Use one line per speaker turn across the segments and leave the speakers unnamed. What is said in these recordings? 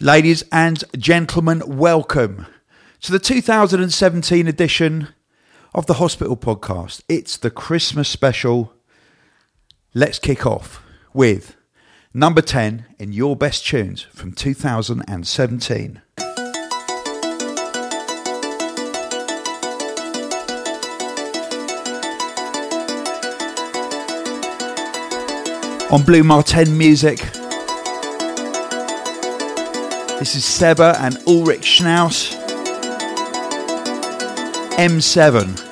Ladies and gentlemen, welcome to the 2017 edition of the Hospital Podcast. It's the Christmas special. Let's kick off with number 10 in your best tunes from 2017. On Blu Mar Ten Music, this is Seba and Ulrich Schnauss. M7.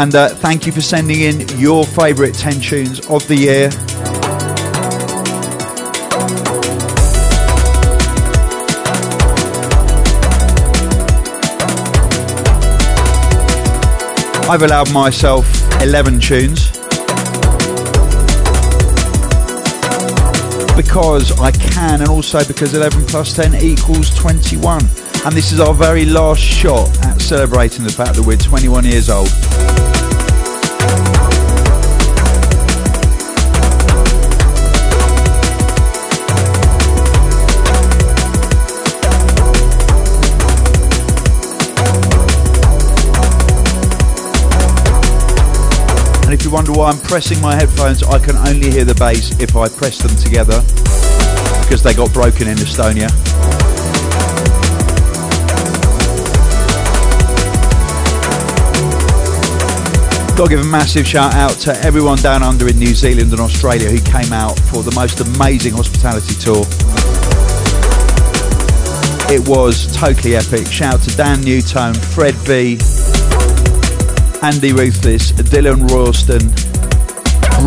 And uh, thank you for sending in your favourite 10 tunes of the year. I've allowed myself 11 tunes because I can, and also because 11 plus 10 equals 21. And this is our very last shot at celebrating the fact that we're 21 years old. You wonder why I'm pressing my headphones, I can only hear the bass if I press them together because they got broken in Estonia. Got to give a massive shout out to everyone down under in New Zealand and Australia who came out for the most amazing hospitality tour. It was totally epic. Shout out to Dan Nu:Tone, Fred V, Andy Ruthless, Dylan Royston.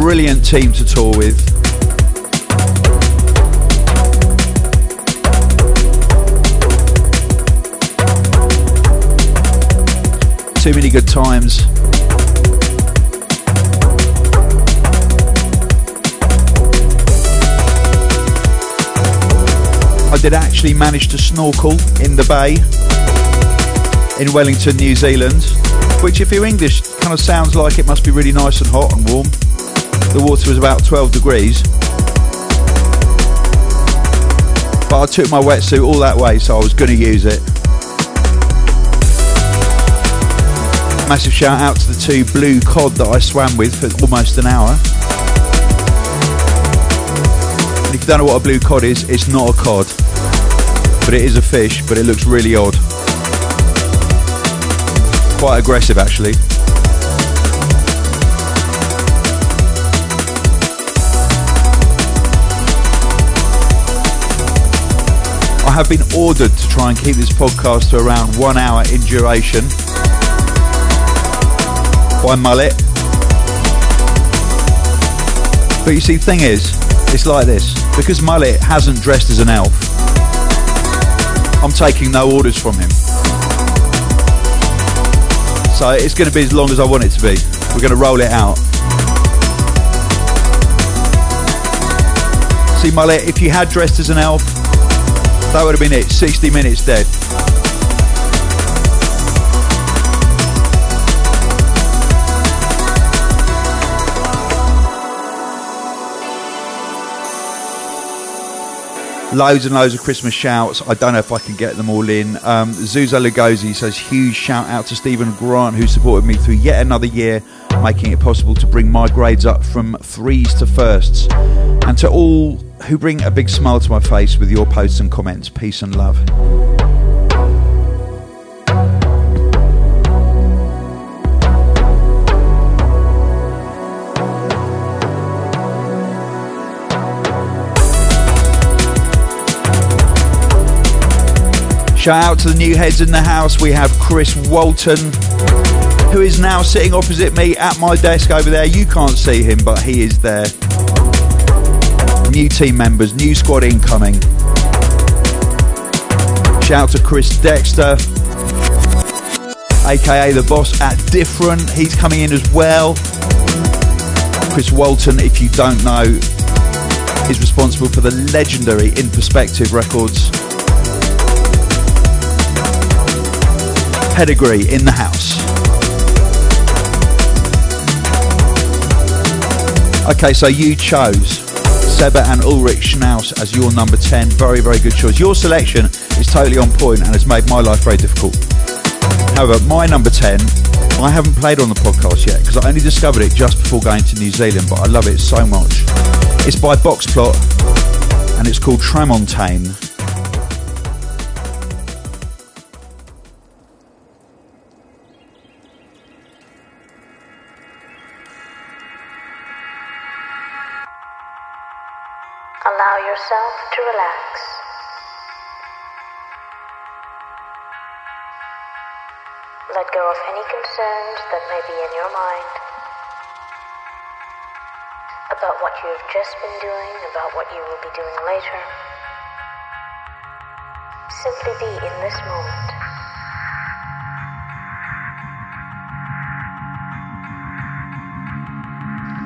Brilliant team to tour with. Too many good times. I did actually manage to snorkel in the bay in Wellington, New Zealand which if you're English kind of sounds like it must be really nice and hot and warm. The water was about 12 degrees. But I took my wetsuit all that way so I was going to use it. Massive shout out to the two blue cod that I swam with for almost an hour. And if you don't know what a blue cod is, it's not a cod. But it is a fish, but it looks really odd quite aggressive actually. I have been ordered to try and keep this podcast to around one hour in duration by Mullet. But you see, thing is, it's like this. Because Mullet hasn't dressed as an elf, I'm taking no orders from him. So it's going to be as long as I want it to be. We're going to roll it out. See, Mullet, if you had dressed as an elf, that would have been it. 60 minutes dead. Loads and loads of Christmas shouts. I don't know if I can get them all in. Um, Zuza Lugosi says, huge shout out to Stephen Grant, who supported me through yet another year, making it possible to bring my grades up from threes to firsts. And to all who bring a big smile to my face with your posts and comments, peace and love. Shout out to the new heads in the house. We have Chris Walton, who is now sitting opposite me at my desk over there. You can't see him, but he is there. New team members, new squad incoming. Shout out to Chris Dexter, aka the boss at Different. He's coming in as well. Chris Walton, if you don't know, is responsible for the legendary In Perspective records. Pedigree in the house. Okay, so you chose Seba and Ulrich Schnauss as your number 10. Very, very good choice. Your selection is totally on point and has made my life very difficult. However, my number 10, I haven't played on the podcast yet because I only discovered it just before going to New Zealand, but I love it so much. It's by Boxplot and it's called Tramontane.
Let go of any concerns that may be in your mind about what you have just been doing, about what you will be doing later. Simply be in this moment.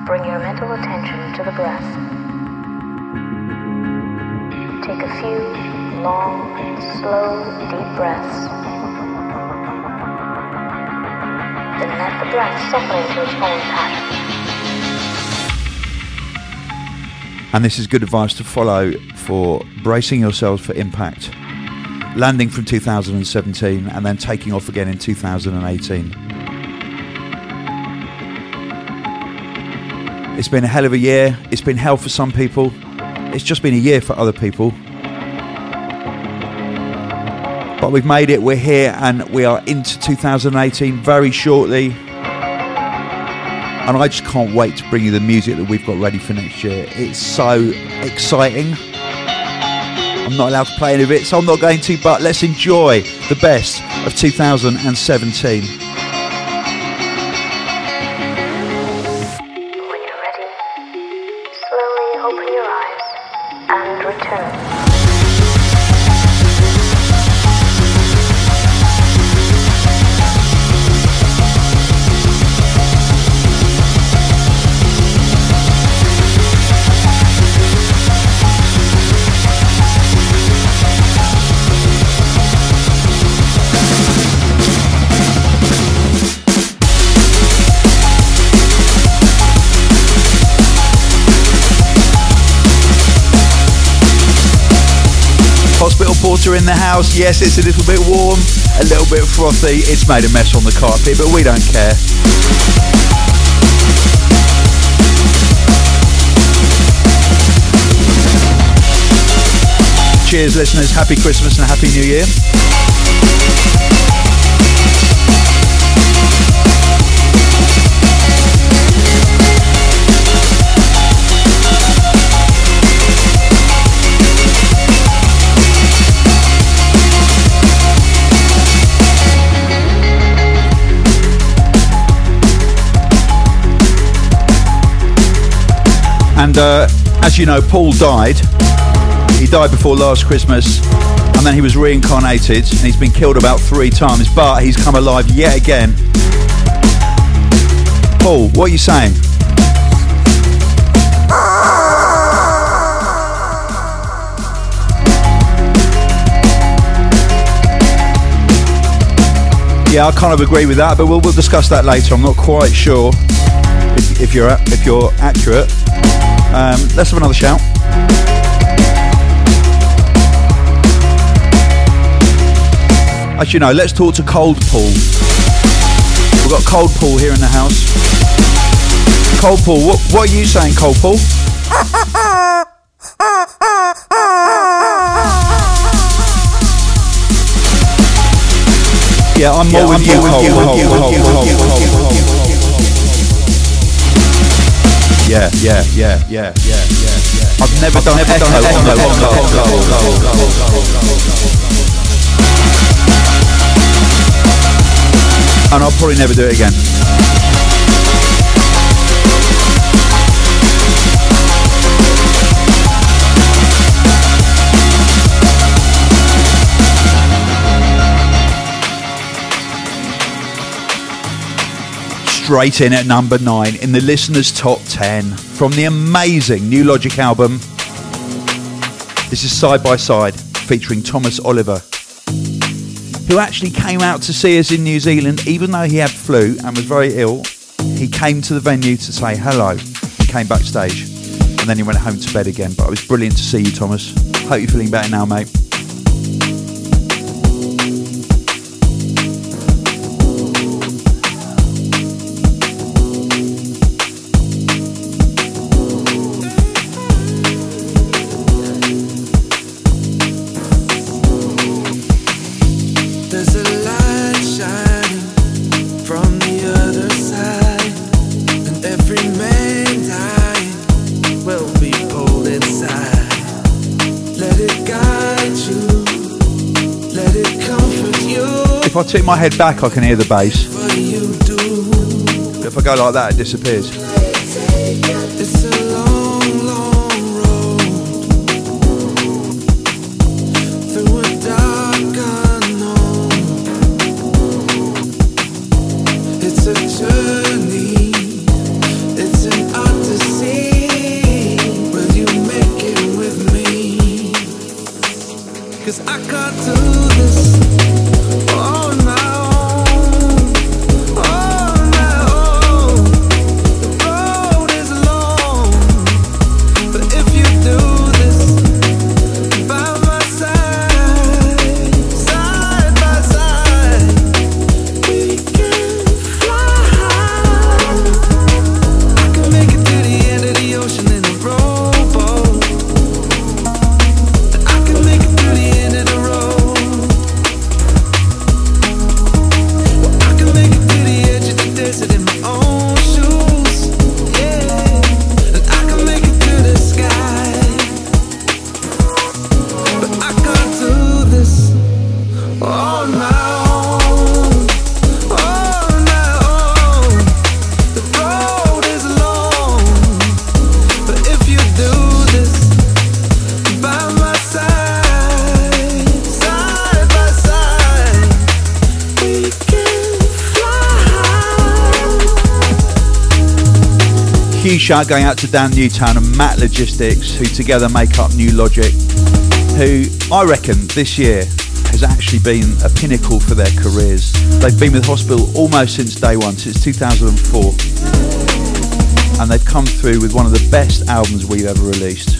Bring your mental attention to the breath. Take a few long, slow, deep breaths. Then let the into its own pattern.
And this is good advice to follow for bracing yourselves for impact. Landing from 2017 and then taking off again in 2018. It's been a hell of a year. It's been hell for some people. It's just been a year for other people. But we've made it. We're here and we are into 2018 very shortly. And I just can't wait to bring you the music that we've got ready for next year. It's so exciting. I'm not allowed to play any of it, so I'm not going to, but let's enjoy the best of 2017. The house. Yes, it's a little bit warm, a little bit frothy. It's made a mess on the carpet, but we don't care. Cheers, listeners. Happy Christmas and Happy New Year. Uh, as you know, Paul died. He died before last Christmas, and then he was reincarnated, and he's been killed about three times, but he's come alive yet again. Paul, what are you saying? Yeah, I kind of agree with that, but we'll, we'll discuss that later. I'm not quite sure if, if you're if you're accurate. Um, let's have another shout. As you know, let's talk to Cold Paul. We've got Cold Paul here in the house. Cold Paul, what, what are you saying, Cold Paul? Yeah, I'm more with you. Yeah, yeah, yeah, yeah, yeah, yeah. I've never done done on the podcast. And I'll probably never do it again. Straight in at number nine in the listeners' top 10 from the amazing Nu:Logic album. This is Side by Side featuring Thomas Oliver, who actually came out to see us in New Zealand even though he had flu and was very ill. He came to the venue to say hello He came backstage and then he went home to bed again. But it was brilliant to see you, Thomas. Hope you're feeling better now, mate. If I tip my head back, I can hear the bass. But if I go like that, it disappears. Shout going out to Dan Nu:Tone and Matt Logistics, who together make up Nu:Logic, who I reckon this year has actually been a pinnacle for their careers. They've been with Hospital almost since day one, since 2004, and they've come through with one of the best albums we've ever released.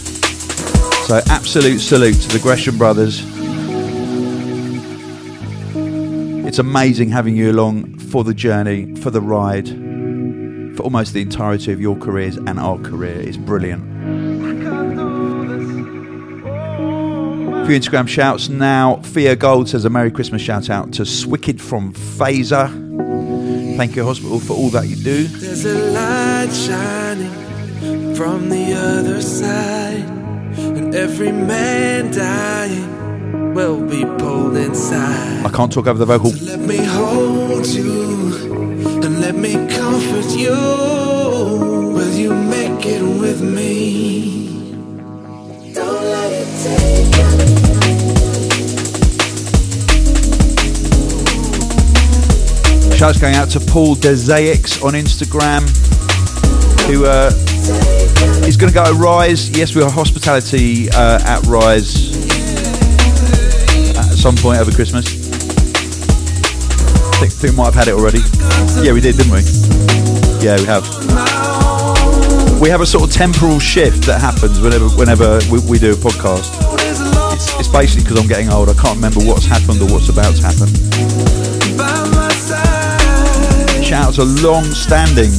So, absolute salute to the Gresham brothers. It's amazing having you along for the journey, for the ride almost the entirety of your careers and our career. It's brilliant. A few Instagram shouts now. Thea Gold says a Merry Christmas shout out to Swicked from Phaser. Thank you, Hospital, for all that you do.
There's a light shining from the other side, and every man dying will be pulled inside.
I can't talk over the vocal.
So you. Will you make it with me?
Shouts going out to Paul Dezaix on Instagram, who uh, is going to go at Rise. Yes, we are hospitality uh, at Rise at some point over Christmas think, think we might have had it already. Yeah, we did, didn't we? Yeah, we have. We have a sort of temporal shift that happens whenever whenever we, we do a podcast. It's, it's basically because I'm getting old. I can't remember what's happened or what's about to happen. Shout out to long-standing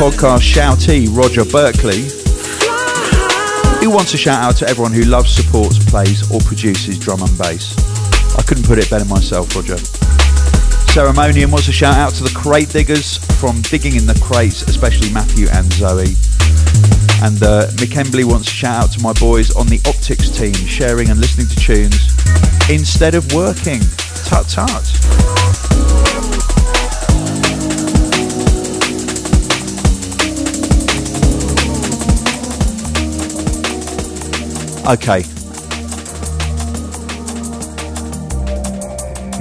podcast shoutee Roger Berkeley, who wants to shout out to everyone who loves, supports, plays, or produces drum and bass. I couldn't put it better myself, Roger. Ceremonium was a shout out to the crate diggers from Digging in the Crates, especially Matthew and Zoe. And uh, Mick Embley wants to shout out to my boys on the Optics team, sharing and listening to tunes instead of working. Tut tut. Okay.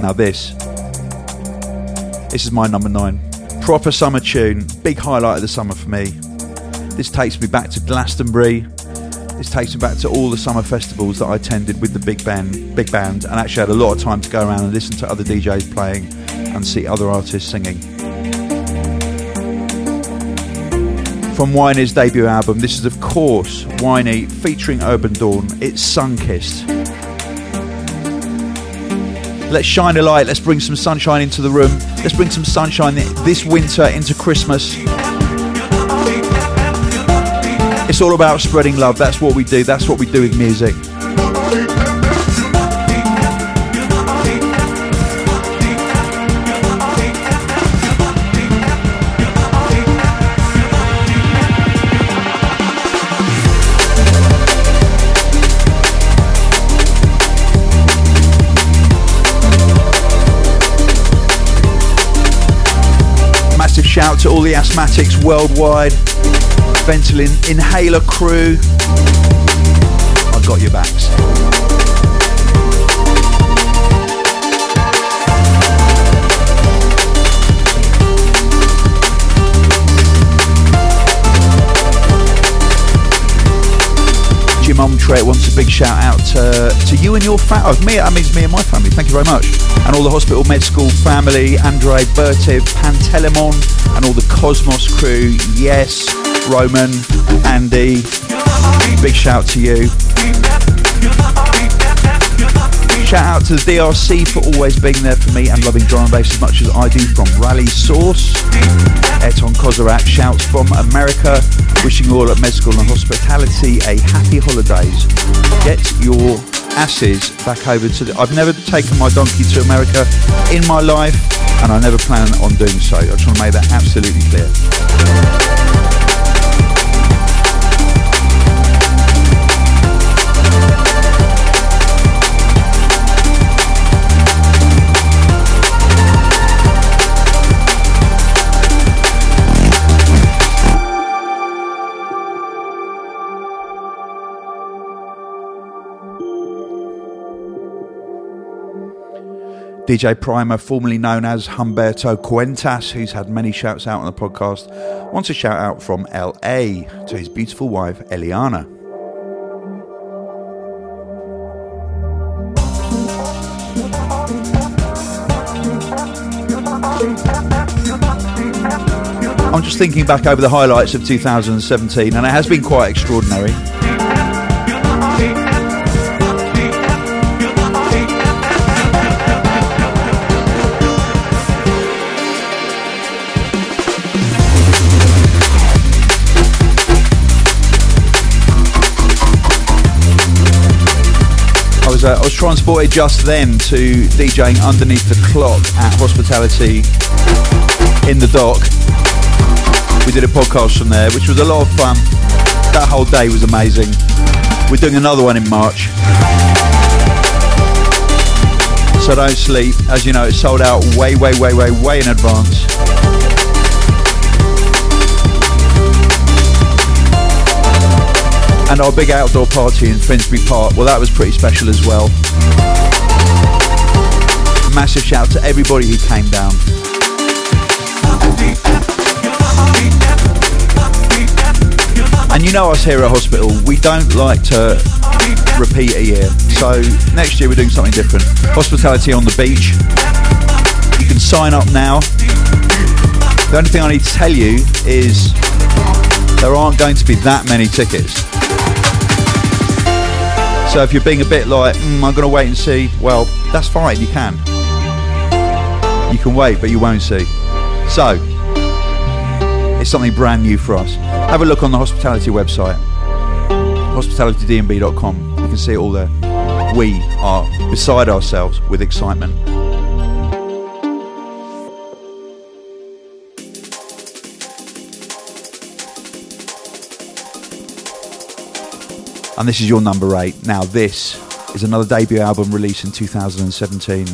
Now this this is my number nine. Proper summer tune. Big highlight of the summer for me. This takes me back to Glastonbury. This takes me back to all the summer festivals that I attended with the big band, big band, and actually had a lot of time to go around and listen to other DJs playing and see other artists singing. From Whiney's debut album, this is of course Whiney featuring Urban Dawn. It's Sunkissed. Let's shine a light. Let's bring some sunshine into the room. Let's bring some sunshine this winter into Christmas. It's all about spreading love. That's what we do. That's what we do with music. Shout to all the asthmatics worldwide. Ventolin Inhaler crew. I've got your backs. Jim Omtret wants a big shout out to, to you and your family. Oh, me, that means me and my family. Thank you very much. And all the Hospital Med School family, Andre Bertiv, Pantelemon, and all the Cosmos crew. Yes, Roman, Andy. Big shout to you. Shout out to the DRC for always being there for me and loving drum and bass as much as I do from Rally Source. Eton Kozarak shouts from America, wishing all at Med School and Hospitality a happy holidays. Get your asses back over to the. I've never taken my donkey to America in my life, and I never plan on doing so. I just want to make that absolutely clear. DJ Primer, formerly known as Humberto Cuentas, who's had many shouts out on the podcast, wants a shout out from LA to his beautiful wife, Eliana. I'm just thinking back over the highlights of 2017, and it has been quite extraordinary. Uh, I was transported just then to DJing underneath the clock at Hospitality in the dock. We did a podcast from there, which was a lot of fun. That whole day was amazing. We're doing another one in March. So don't sleep. As you know, it's sold out way, way, way, way, way in advance. And our big outdoor party in Finsbury Park, well, that was pretty special as well. Massive shout to everybody who came down. And you know us here at hospital, we don't like to repeat a year. So next year we're doing something different. Hospitality on the beach. You can sign up now. The only thing I need to tell you is there aren't going to be that many tickets. So if you're being a bit like, mm, I'm going to wait and see, well, that's fine, you can. You can wait, but you won't see. So, it's something brand new for us. Have a look on the hospitality website, hospitalitydnb.com. You can see it all there. We are beside ourselves with excitement. and this is your number eight. Now, this is another debut album released in 2017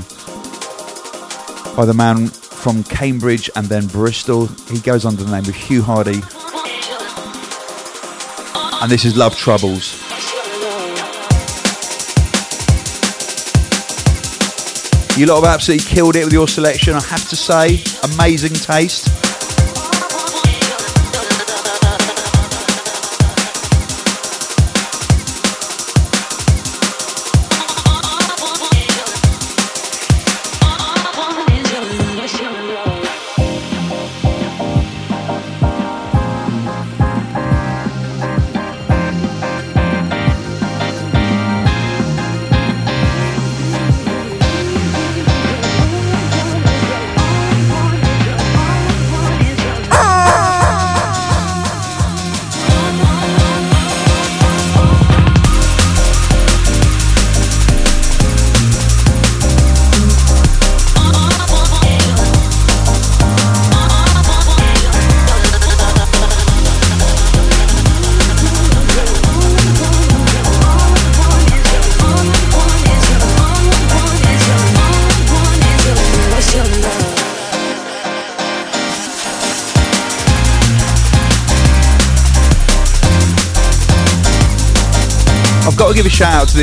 by the man from Cambridge and then Bristol. He goes under the name of Hugh Hardy. And this is Love Troubles. You lot have absolutely killed it with your selection, I have to say. Amazing taste.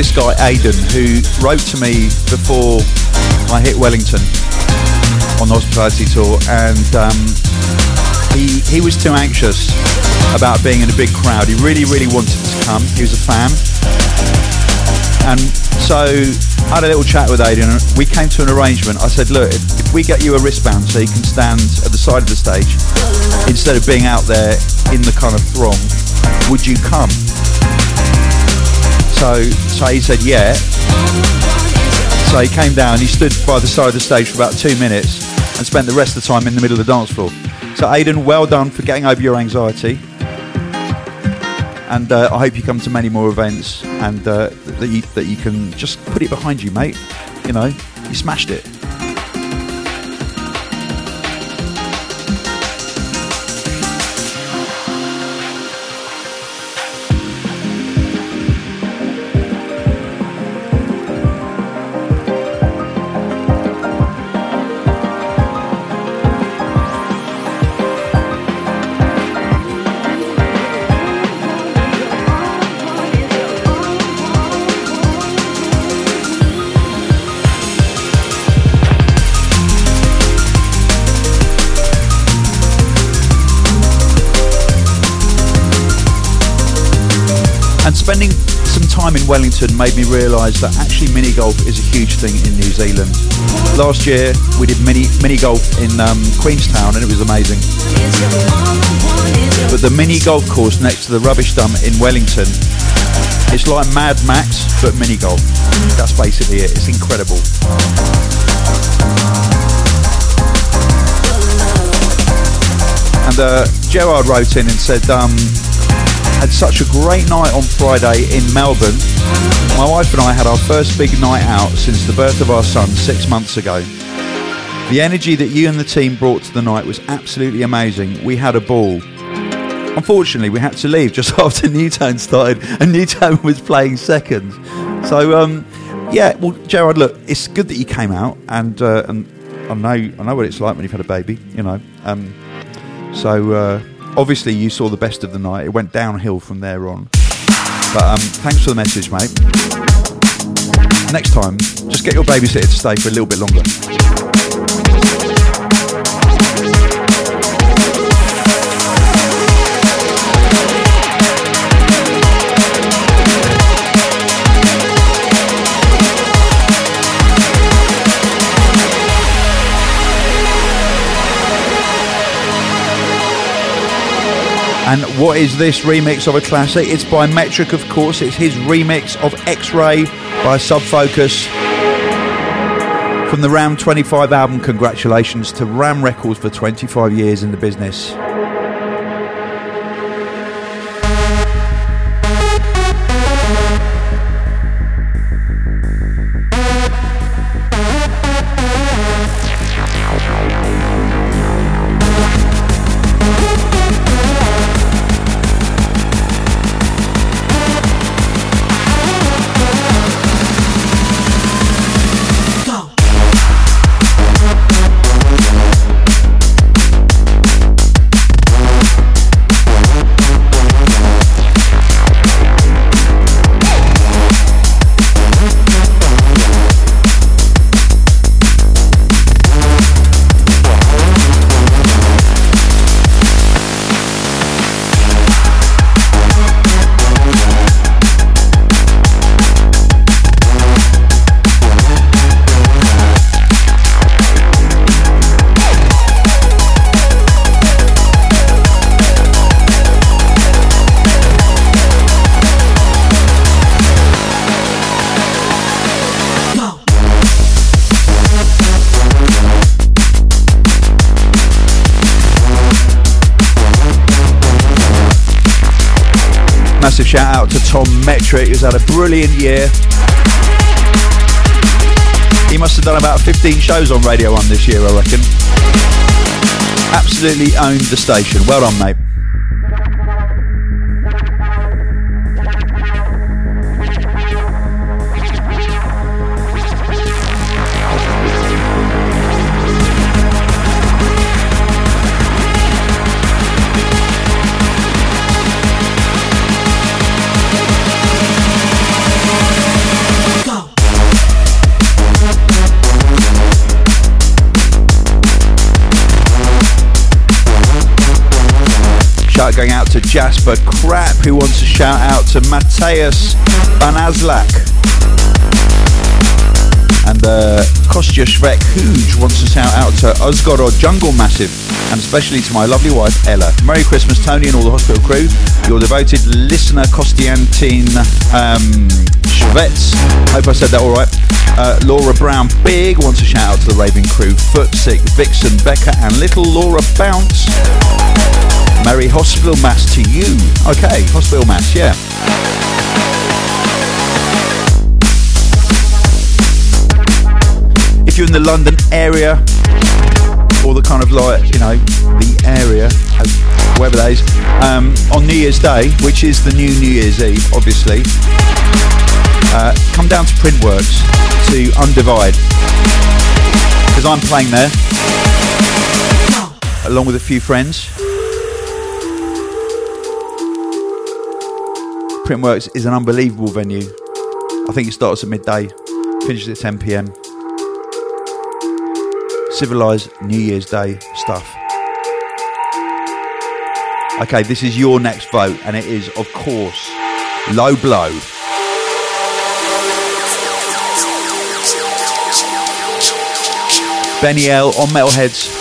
This guy, Aidan, who wrote to me before I hit Wellington on the hospitality tour, and um, he he was too anxious about being in a big crowd. He really, really wanted to come. He was a fan, and so I had a little chat with Aidan. and We came to an arrangement. I said, look, if, if we get you a wristband so you can stand at the side of the stage instead of being out there in the kind of throng, would you come? So, so he said, yeah. So he came down, he stood by the side of the stage for about two minutes and spent the rest of the time in the middle of the dance floor. So, Aidan, well done for getting over your anxiety. And uh, I hope you come to many more events and uh, that, you, that you can just put it behind you, mate. You know, you smashed it. Time in Wellington made me realise that actually mini golf is a huge thing in New Zealand. Last year we did mini mini golf in um, Queenstown and it was amazing. But the mini golf course next to the rubbish dump in Wellington, it's like Mad Max but mini golf. That's basically it. It's incredible. And uh, Gerard wrote in and said, um, had such a great night on Friday in Melbourne. My wife and I had our first big night out since the birth of our son six months ago. The energy that you and the team brought to the night was absolutely amazing. We had a ball. Unfortunately, we had to leave just after Nu:Tone started, and Nu:Tone was playing second. So, um, yeah, well, Gerard, look, it's good that you came out, and uh, and I know I know what it's like when you've had a baby, you know. Um, so uh, obviously you saw the best of the night. It went downhill from there on. But um, thanks for the message, mate. Next time, just get your babysitter to stay for a little bit longer. And what is this remix of a classic? It's by Metrik, of course. It's his remix of X Ray by Sub Focus. From the Ram 25 album, congratulations to Ram Records for 25 years in the business. Who's had a brilliant year. He must have done about 15 shows on Radio 1 this year, I reckon. Absolutely owned the station. Well done, mate. To Jasper Crap, who wants a shout out to Mateus Banazlak. And uh, Kostya Shvek wants to shout out to Uzgorod Jungle Massive, and especially to my lovely wife Ella. Merry Christmas, Tony, and all the hospital crew. Your devoted listener, Kostiantin um, Shvets. Hope I said that all right. Uh, Laura Brown Big wants a shout out to the Raving crew, Footsick, Vixen, Becca, and little Laura Bounce. Merry Hospital Mass to you. Okay, Hospital Mass, yeah. If you're in the London area, or the kind of like, you know, the area, wherever that is, um, on New Year's Day, which is the new New Year's Eve, obviously, uh, come down to Printworks to Undivide, because I'm playing there, along with a few friends. Printworks is an unbelievable venue. I think it starts at midday, finishes at 10 pm. Civilized New Year's Day stuff. Okay, this is your next vote, and it is, of course, Low Blow. Benny L on Metalheadz.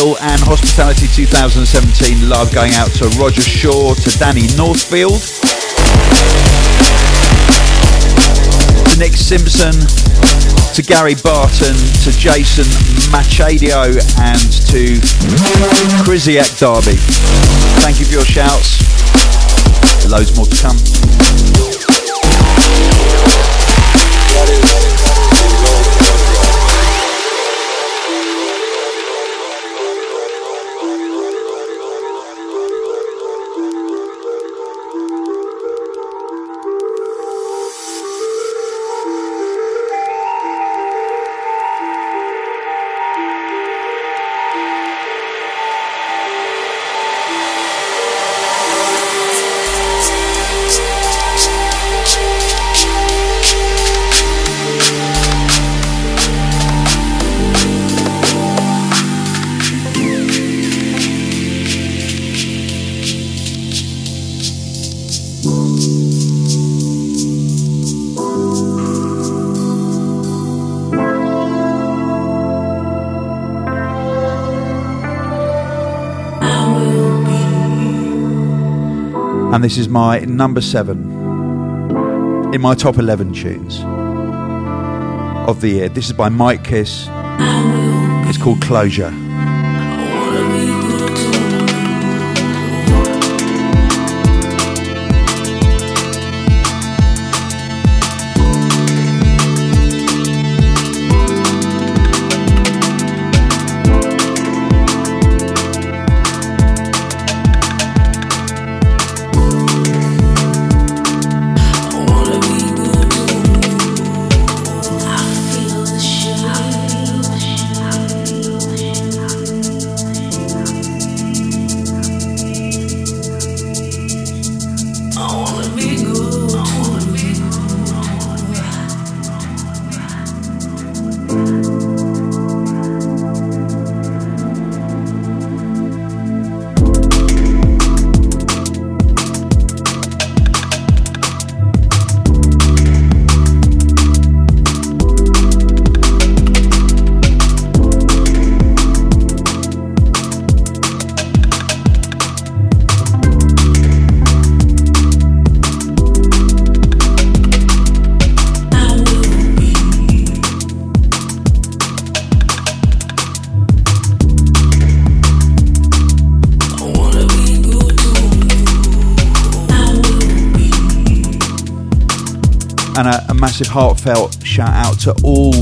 And hospitality 2017 love going out to Roger Shaw, to Danny Northfield, to Nick Simpson, to Gary Barton, to Jason Machado, and to Kriziak Derby. Thank you for your shouts. Loads more to come. And this is my number seven in my top 11 tunes of the year. This is by Mike Kiss. It's called Closure. Heartfelt shout out to all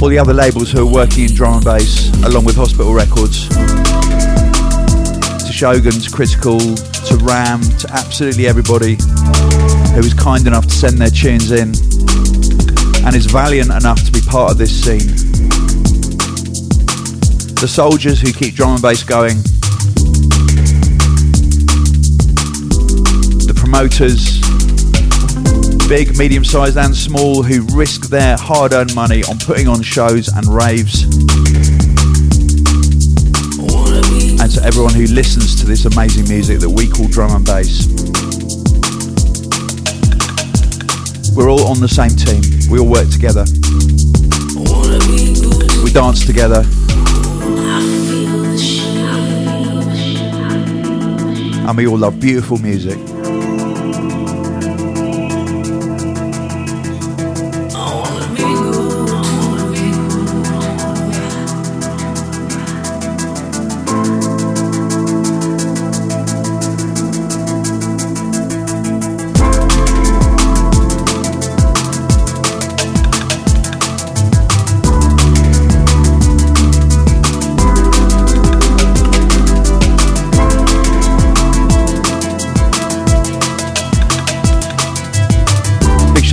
all the other labels who are working in drum and bass along with Hospital Records. To Shogun, to Critical, to Ram, to absolutely everybody who was kind enough to send their tunes in and is valiant enough to be part of this scene. The soldiers who keep drum and bass going. The promoters, big, medium sized, and small, who risk their hard earned money on putting on shows and raves. And to everyone who listens to this amazing music that we call drum and bass. We're all on the same team. We all work together. We dance together. And we all love beautiful music.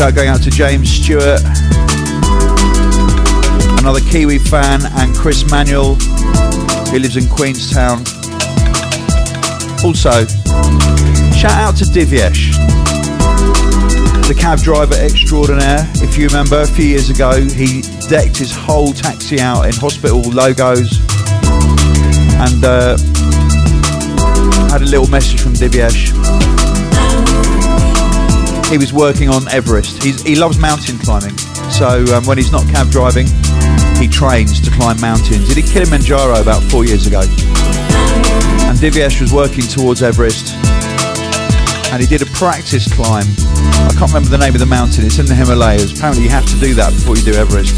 Shout going out to James Stewart, another Kiwi fan, and Chris Manuel, who lives in Queenstown. Also, shout out to Divyesh, the cab driver extraordinaire. If you remember, a few years ago, he decked his whole taxi out in hospital logos and uh, had a little message from Divyesh he was working on Everest. He's, he loves mountain climbing, so um, when he's not cab driving, he trains to climb mountains. He did Kilimanjaro about four years ago, and Divyesh was working towards Everest, and he did a practice climb. I can't remember the name of the mountain. It's in the Himalayas. Apparently, you have to do that before you do Everest,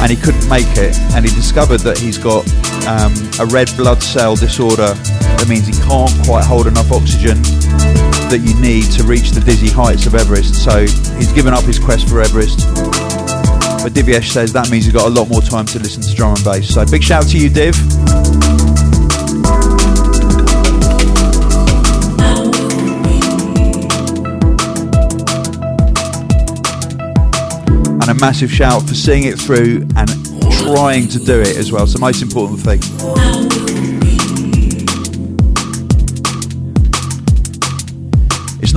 and he couldn't make it. And he discovered that he's got um, a red blood cell disorder. That means he can't quite hold enough oxygen that you need to reach the dizzy heights of Everest. So he's given up his quest for Everest. But Divyesh says that means he's got a lot more time to listen to drum and bass. So big shout out to you, Div. And a massive shout for seeing it through and trying to do it as well. It's the most important thing.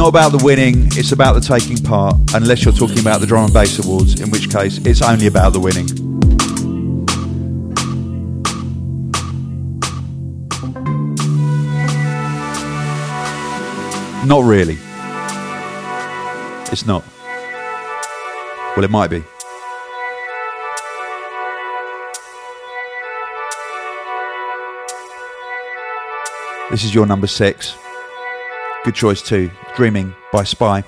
Not about the winning, it's about the taking part, unless you're talking about the Drum and Bass Awards, in which case it's only about the winning. Not really. It's not. Well, it might be. This is your number six. Good choice too. Dreaming by Spy.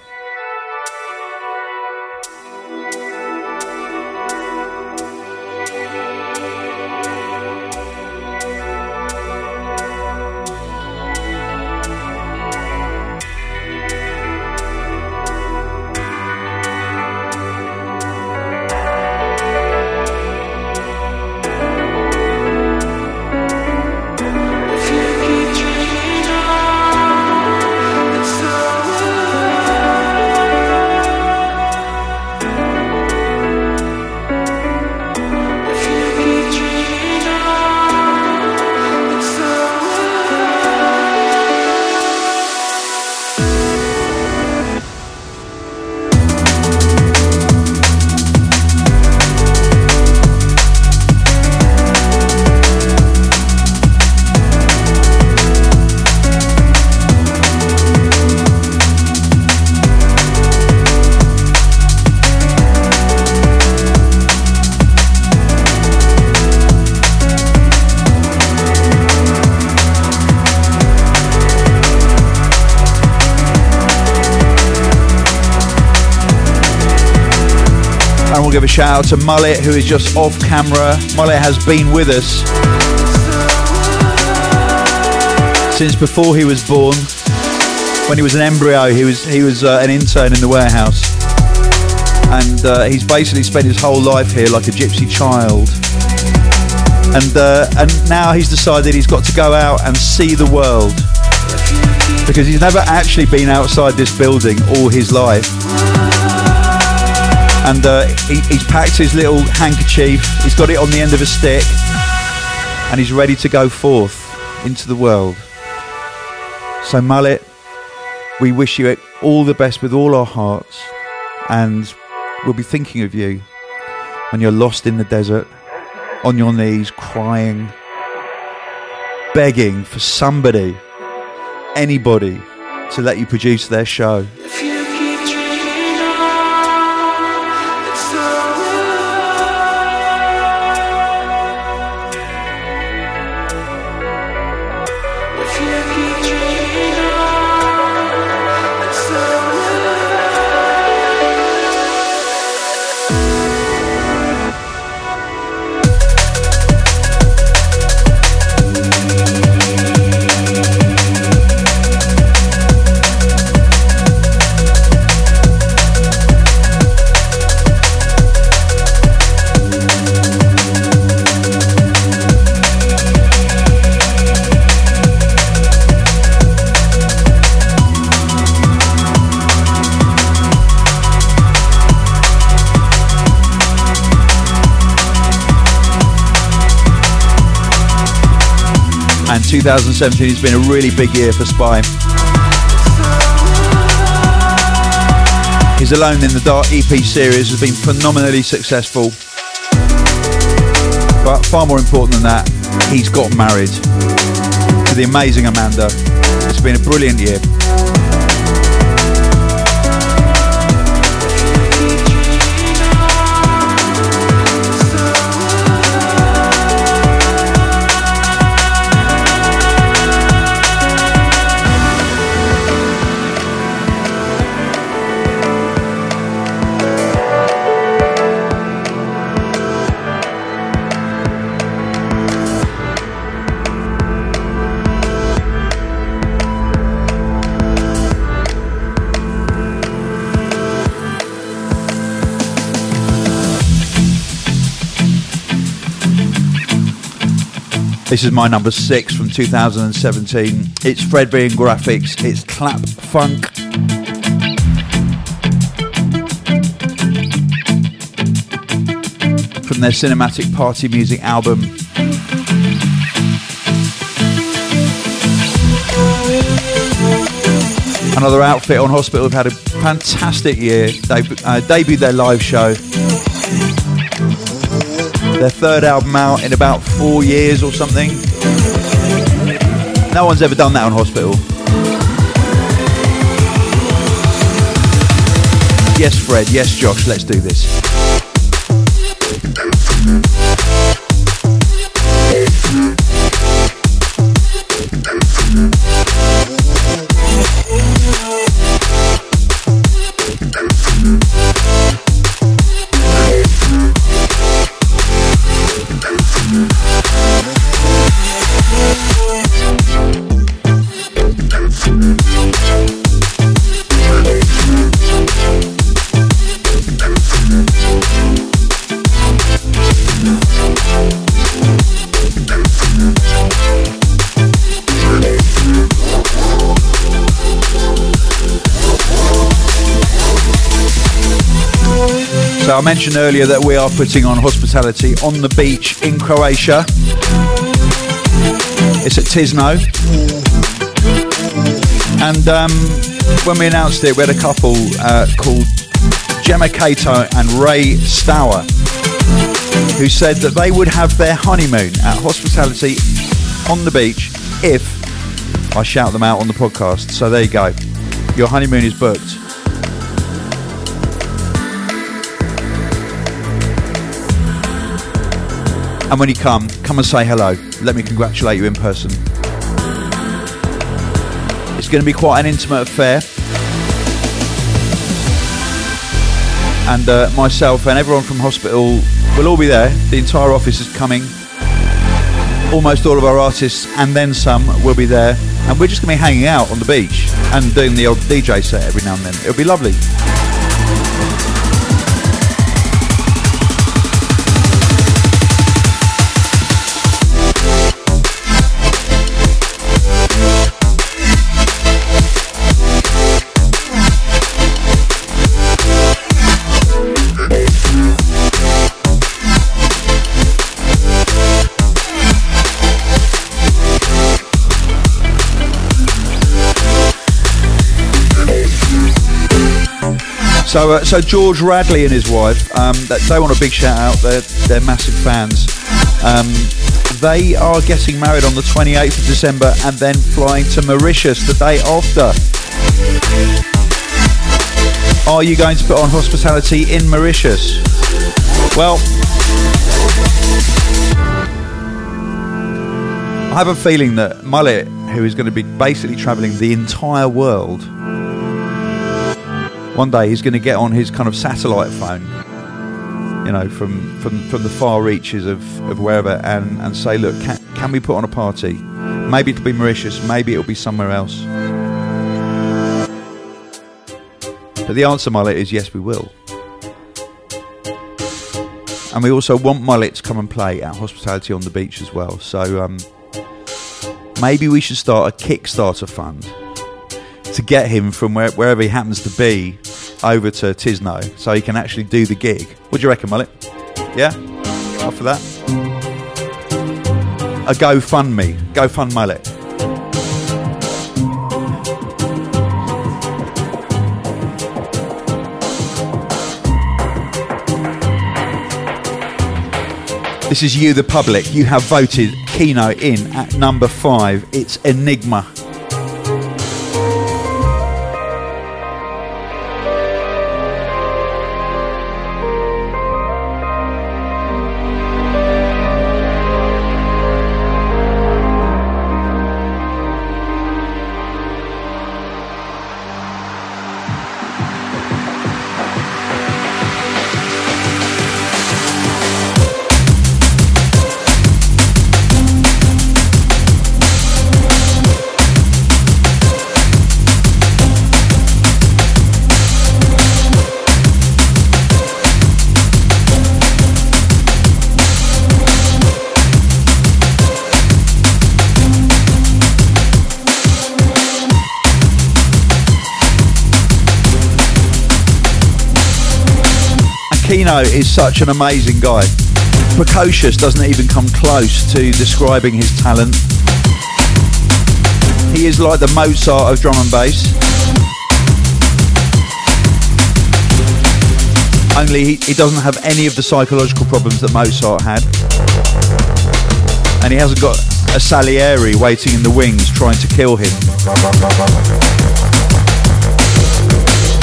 Out to Mullet, who is just off camera. Mullet has been with us since before he was born. When he was an embryo, he was he was uh, an intern in the warehouse. and uh, he's basically spent his whole life here like a gypsy child. And uh, and now he's decided he's got to go out and see the world because he's never actually been outside this building all his life. And uh, he, he's packed his little handkerchief. He's got it on the end of a stick, and he's ready to go forth into the world. So mullet, we wish you all the best with all our hearts, and we'll be thinking of you when you're lost in the desert, on your knees, crying, begging for somebody, anybody, to let you produce their show. 2017 has been a really big year for Spy. His Alone in the Dark EP series has been phenomenally successful. But far more important than that, he's got married to the amazing Amanda. It's been a brilliant year. This is my number six from 2017. It's Fred and Grafix. It's Clap Funk. From their cinematic party music album. Another outfit on Hospital have had a fantastic year. They uh, debuted their live show their third album out in about four years or something. No one's ever done that on Hospital. Yes, Fred. Yes, Josh. Let's do this. Mentioned earlier that we are putting on hospitality on the beach in Croatia. It's at Tisno. And um, when we announced it, we had a couple uh, called Gemma Cato and Ray Stower who said that they would have their honeymoon at hospitality on the beach if I shout them out on the podcast. So there you go. Your honeymoon is booked. And when you come, come and say hello. Let me congratulate you in person. It's going to be quite an intimate affair. And uh, myself and everyone from hospital will all be there. The entire office is coming. Almost all of our artists and then some will be there. And we're just going to be hanging out on the beach and doing the old DJ set every now and then. It'll be lovely. So, uh, so George Radley and his wife, um, they want a big shout out. They're, they're massive fans. Um, they are getting married on the 28th of December and then flying to Mauritius the day after. Are you going to put on hospitality in Mauritius? Well, I have a feeling that Mullet, who is going to be basically travelling the entire world, one day he's going to get on his kind of satellite phone, you know, from, from, from the far reaches of, of wherever and, and say, look, can, can we put on a party? Maybe it'll be Mauritius, maybe it'll be somewhere else. But the answer, Mullet, is yes, we will. And we also want Mullet to come and play at Hospitality on the Beach as well. So um, maybe we should start a Kickstarter fund to get him from where, wherever he happens to be over to Tisno so he can actually do the gig. What do you reckon, Mullet? Yeah? Up for that? A GoFundMe. GoFund Mullet. This is you, the public. You have voted Keeno in at number five. It's Enigma. Keeno is such an amazing guy. Precocious doesn't even come close to describing his talent. He is like the Mozart of drum and bass. Only he, he doesn't have any of the psychological problems that Mozart had. And he hasn't got a Salieri waiting in the wings trying to kill him.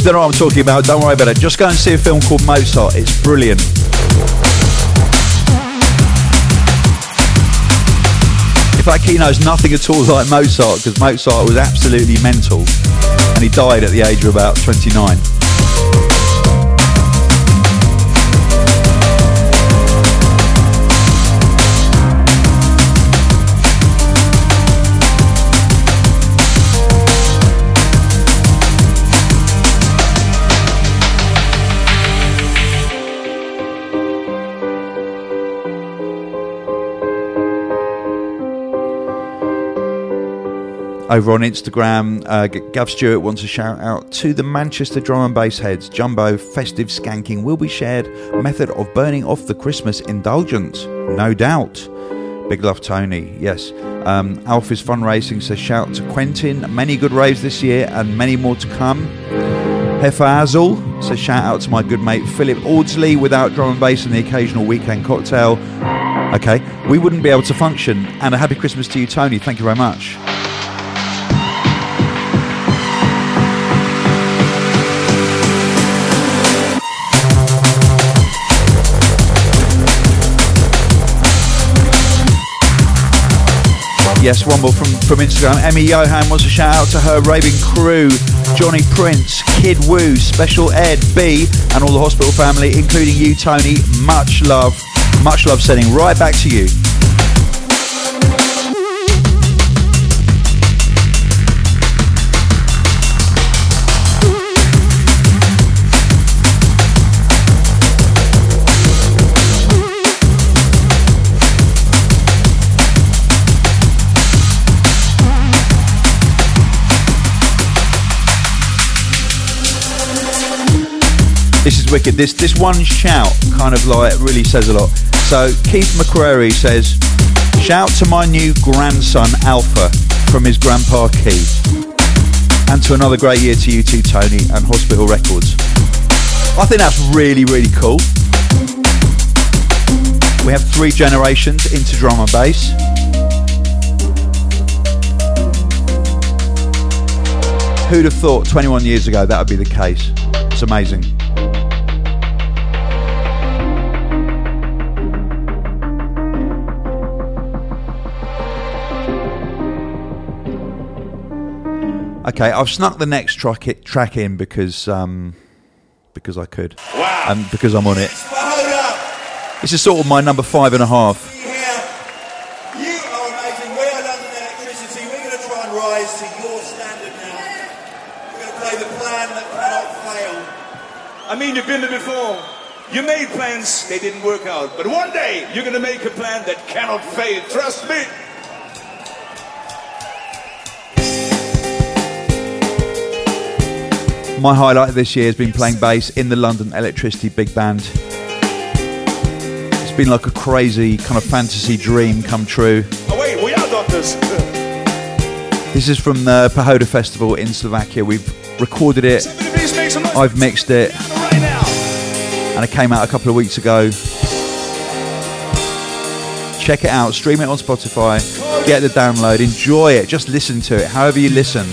Don't know what I'm talking about, don't worry about it. Just go and see a film called Mozart, it's brilliant. In fact, knows nothing at all like Mozart because Mozart was absolutely mental and he died at the age of about 29. Over on Instagram. Uh, Gav Stewart wants a shout out to the Manchester drum and bass heads. Jumbo festive skanking will be shared. Method of burning off the Christmas indulgence, no doubt. Big love, Tony. Yes. Um, Alpha's fundraising says shout to Quentin. Many good raves this year and many more to come. Hefa Azul says shout out to my good mate Philip Audsley without drum and bass and the occasional weekend cocktail. Okay, we wouldn't be able to function. And a happy Christmas to you, Tony. Thank you very much. Yes, one more from, from Instagram. Emmy Johan wants a shout out to her raving crew, Johnny Prince, Kid Woo, Special Ed, B, and all the hospital family, including you, Tony. Much love. Much love sending right back to you. This is wicked. This this one shout kind of like really says a lot. So Keith McCrary says, "Shout to my new grandson Alpha from his grandpa Keith, and to another great year to you too, Tony, and Hospital Records." I think that's really, really cool. We have three generations into drum and bass. Who'd have thought 21 years ago that would be the case? It's amazing. Okay, I've snuck the next track, track in because um, because I could.
Wow.
And because I'm on it. This is sort of my number five and a half.
You are amazing. We are London Elektricity. We're going to try and rise to your standard now. We're going to play the plan that cannot fail. I mean, you've been there before. You made plans, they didn't work out. But one day, you're going to make a plan that cannot fail. Trust me.
My highlight this year has been playing bass in the London Elektricity Big Band. It's been like a crazy kind of fantasy dream come true.
Oh, wait, we are doctors.
This is from the Pohoda Festival in Slovakia. We've recorded it,
Somebody please make some noise
I've mixed it, and it came out a couple of weeks ago. Check it out, stream it on Spotify, get the download, enjoy it, just listen to it, however you listen.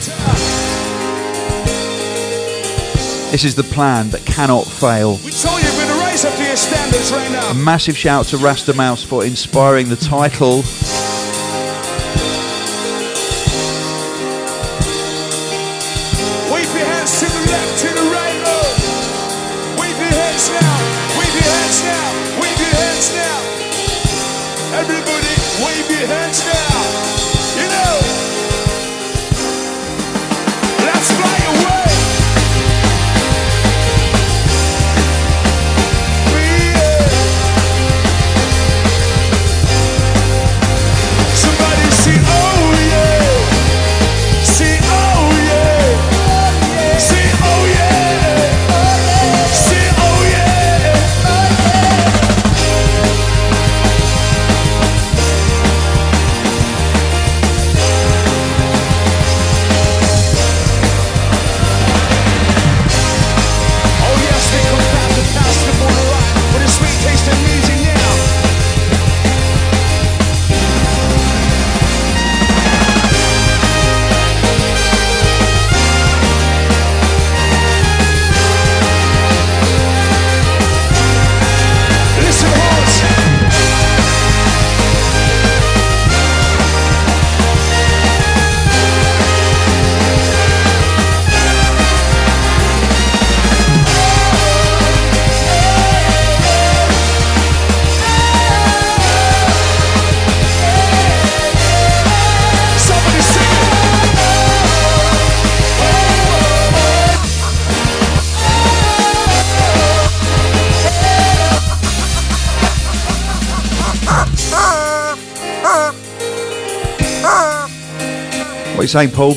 This is the plan that cannot fail.
We told you we're going to rise up to your standards right.
A massive shout to Rastamouse for inspiring the title.
You
saying, Paul?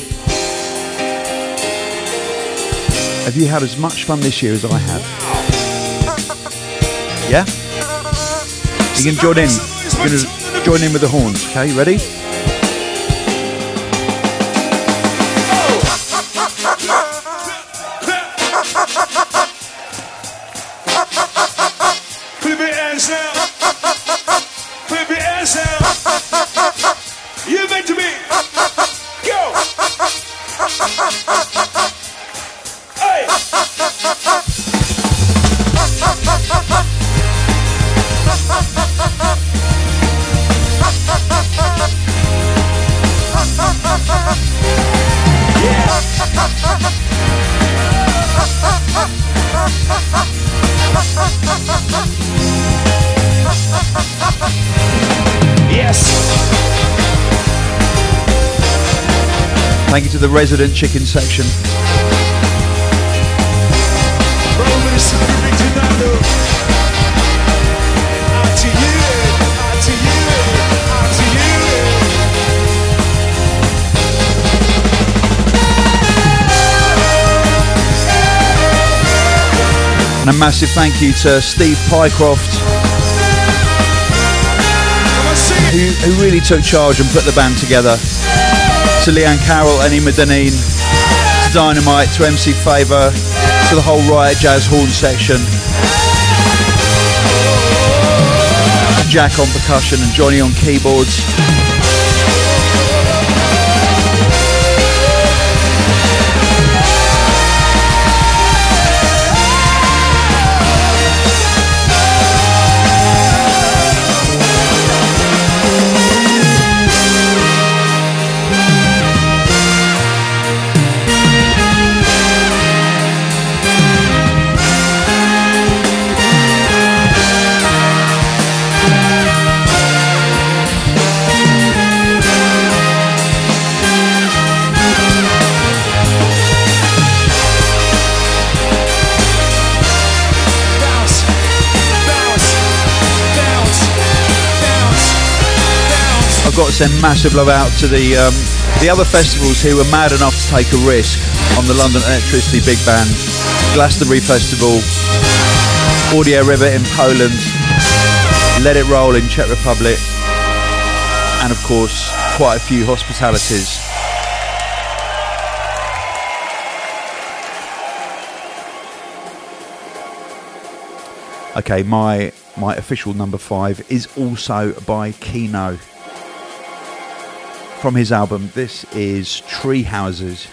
Have you had as much fun this year as I have? Yeah? You can join in. You're going to join in with the horns. Okay, ready? The resident chicken section. And a massive thank you to Steve Pycroft, who, who really took charge and put the band together. To Leanne Carroll, Annie Medanine, to Dynamite, to MC Favour, to the whole Riot Jazz horn section. Jack on percussion and Johnny on keyboards. Send massive love out to the um, the other festivals who were mad enough to take a risk on the London Elektricity Big Band, Glastonbury Festival, Audioriver in Poland, Let It Roll in Czech Republic, and of course quite a few hospitalities. Okay, my my official number five is also by Keeno from his album. This is Tree Houses.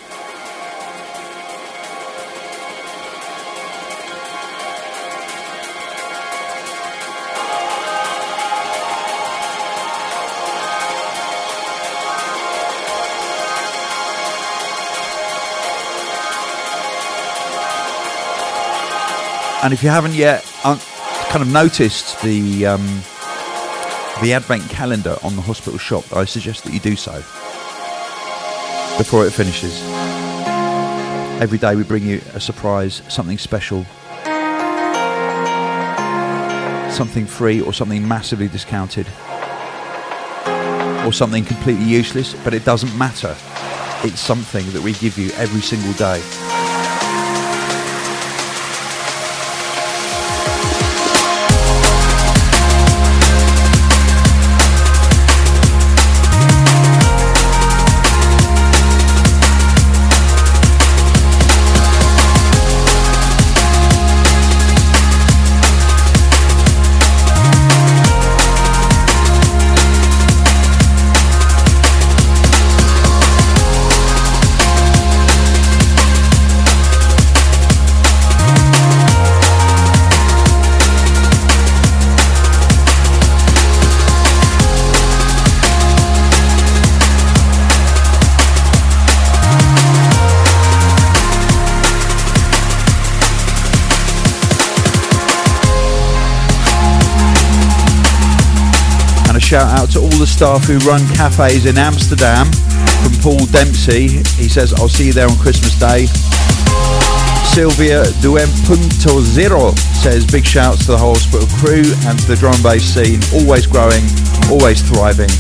And if you haven't yet kind of noticed the um, the advent calendar on the hospital shop, I suggest that you do so before it finishes. Every day we bring you a surprise, something special, something free or something massively discounted, or something completely useless, but it doesn't matter. It's something that we give you every single day. The staff who run cafes in Amsterdam. From Paul Dempsey, he says, I'll see you there on Christmas Day. Punto Zero says, big shouts to the whole hospital crew and the drum bass scene, always growing, always thriving.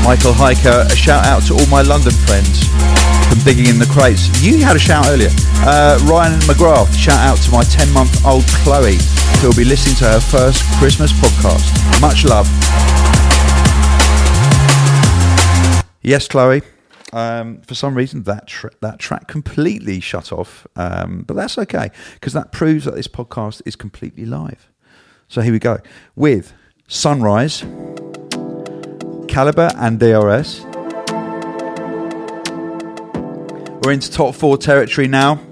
Michael Hiker, a shout out to all my London friends from digging in the crates. You had a shout earlier. Uh, Ryan McGrath, shout out to my 10 month old Chloe, who will be listening to her first Christmas podcast. Much love. Yes, Chloe. Um, for some reason, that tr- that track completely shut off, um, but that's okay because that proves that this podcast is completely live. So here we go with Sunrise, Calibre, and DRS. We're into top four territory now.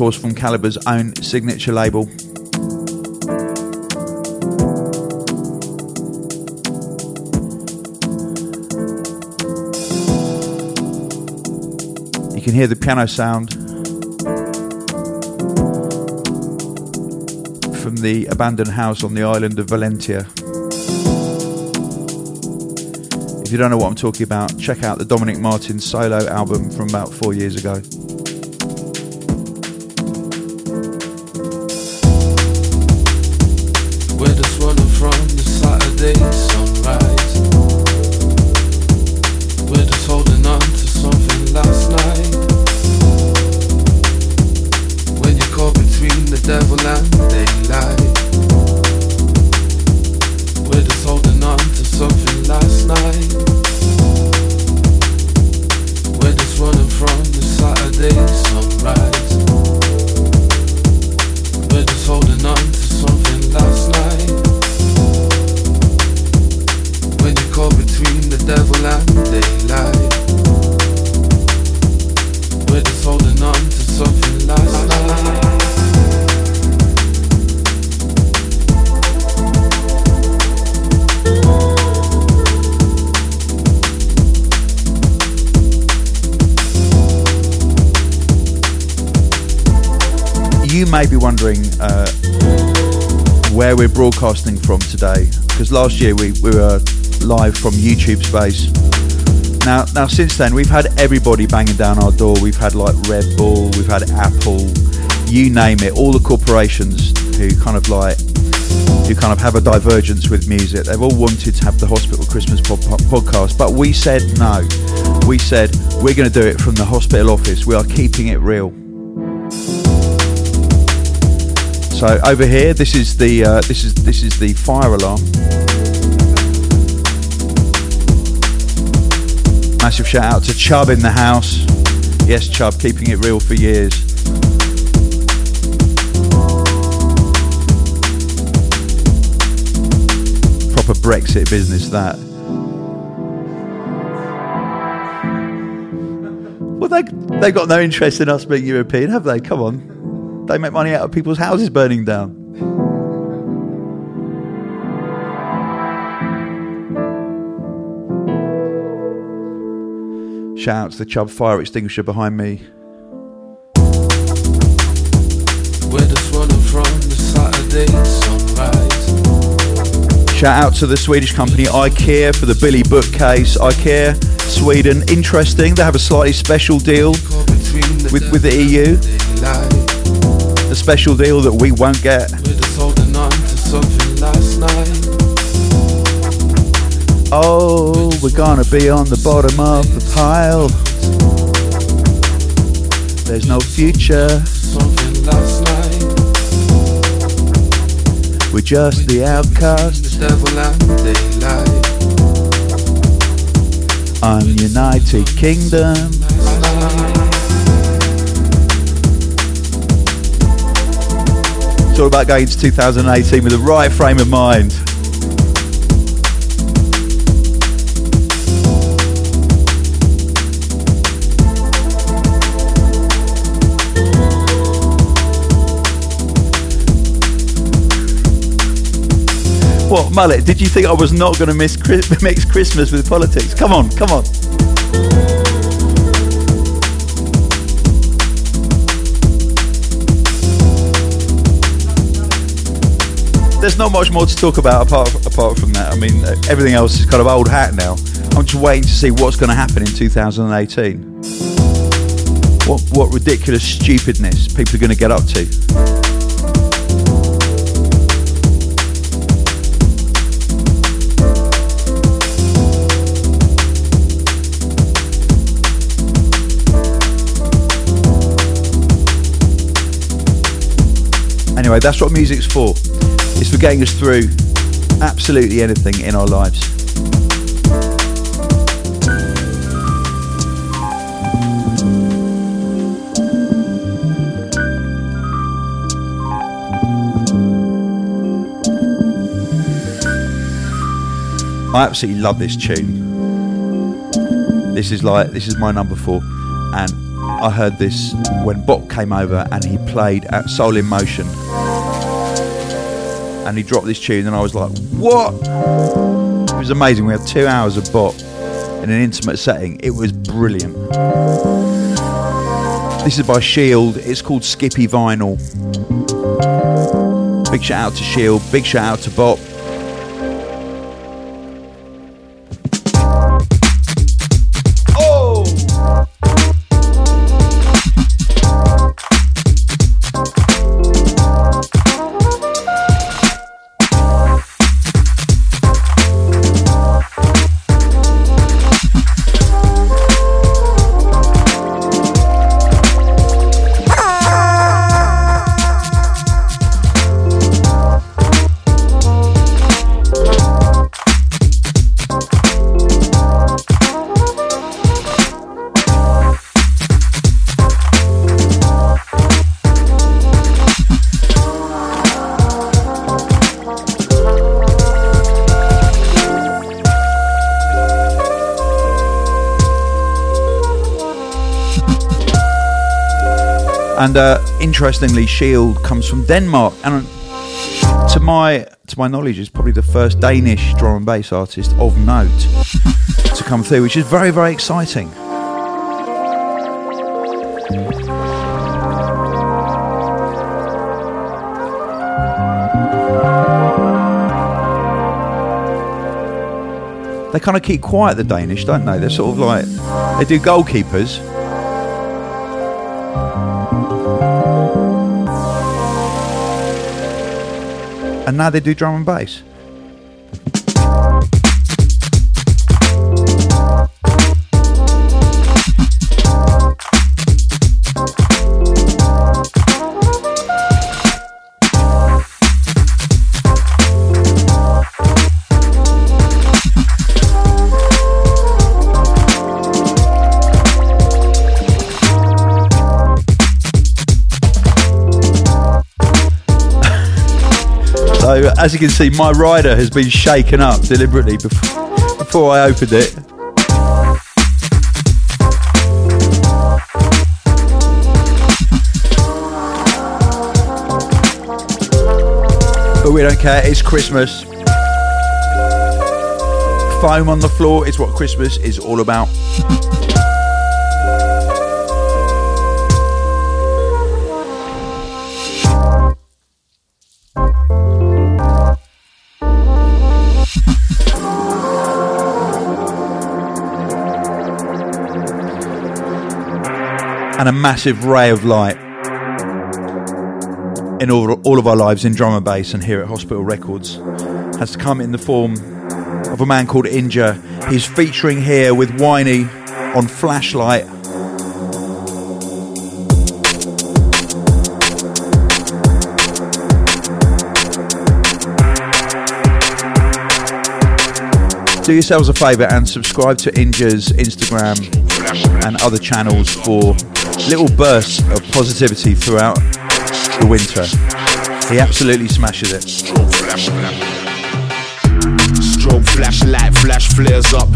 Course, from Calibre's own signature label. You can hear the piano sound from the abandoned house on the island of Valentia. If you don't know what I'm talking about, check out the Dominick Martin solo album from about four years ago.
Devil and daylight. We're just holding on to something last night.
You may be wondering uh, where we're broadcasting from today, because last year we, we were live from YouTube space. Now, now since then we've had everybody banging down our door. We've had like Red Bull, we've had Apple, you name it, all the corporations who kind of like who kind of have a divergence with music. They've all wanted to have the Hospital Christmas pod- pod- podcast, but we said no. We said we're going to do it from the hospital office. We are keeping it real. So over here, this is the uh, this is this is the fire alarm. Massive shout out to Chubb in the house. Yes, Chubb, keeping it real for years. Proper Brexit business that. Well, they they got no interest in us being European, have they? Come on, they make money out of people's houses burning down. Shout out to the Chubb fire extinguisher behind me.
We're just running from the Saturday sunrise.
Shout out to the Swedish company IKEA for the Billy bookcase. IKEA, Sweden, interesting. They have a slightly special deal,
Caught between the
With- with the EU? a special deal that we won't get. Oh, we're gonna be on the bottom of the pile. There's no future. We're just the outcasts,
daylight.
ununited kingdom. It's all about going into 2018 with the right frame of mind. What, Mullet, did you think I was not going to miss Chri- mix Christmas with politics? Come on, come on. There's not much more to talk about apart apart from that. I mean, everything else is kind of old hat now. I'm just waiting to see what's going to happen in 2018. What what ridiculous stupidness people are going to get up to. Anyway, that's what music's for. It's for getting us through absolutely anything in our lives. I absolutely love this tune. This is like this is my number four, and I heard this when Bop came over and he played at Soul in Motion, and he dropped this tune, and I was like, "What?" It was amazing. We had two hours of Bop in an intimate setting. It was brilliant. This is by Shield. It's called Skippy Vinyl. Big shout out to Shield. Big shout out to Bop. And uh, interestingly, Shield comes from Denmark, and uh, to my to my knowledge, is probably the first Danish drum and bass artist of note to come through, which is very very exciting. They kind of keep quiet, the Danish, don't they? They're sort of like they do goalkeepers. And now they do drum and bass. As you can see, my rider has been shaken up deliberately before, before I opened it. But we don't care, it's Christmas. Foam on the floor is what Christmas is all about. and a massive ray of light in all, all of our lives in drum and bass and here at Hospital Records has come in the form of a man called Inja. He's featuring here with Whiney on Flashlight. Do yourselves a favour and subscribe to Inja's Instagram and other channels for little bursts of positivity throughout the winter. He absolutely smashes it.
Strobe flashlight, flash flares up.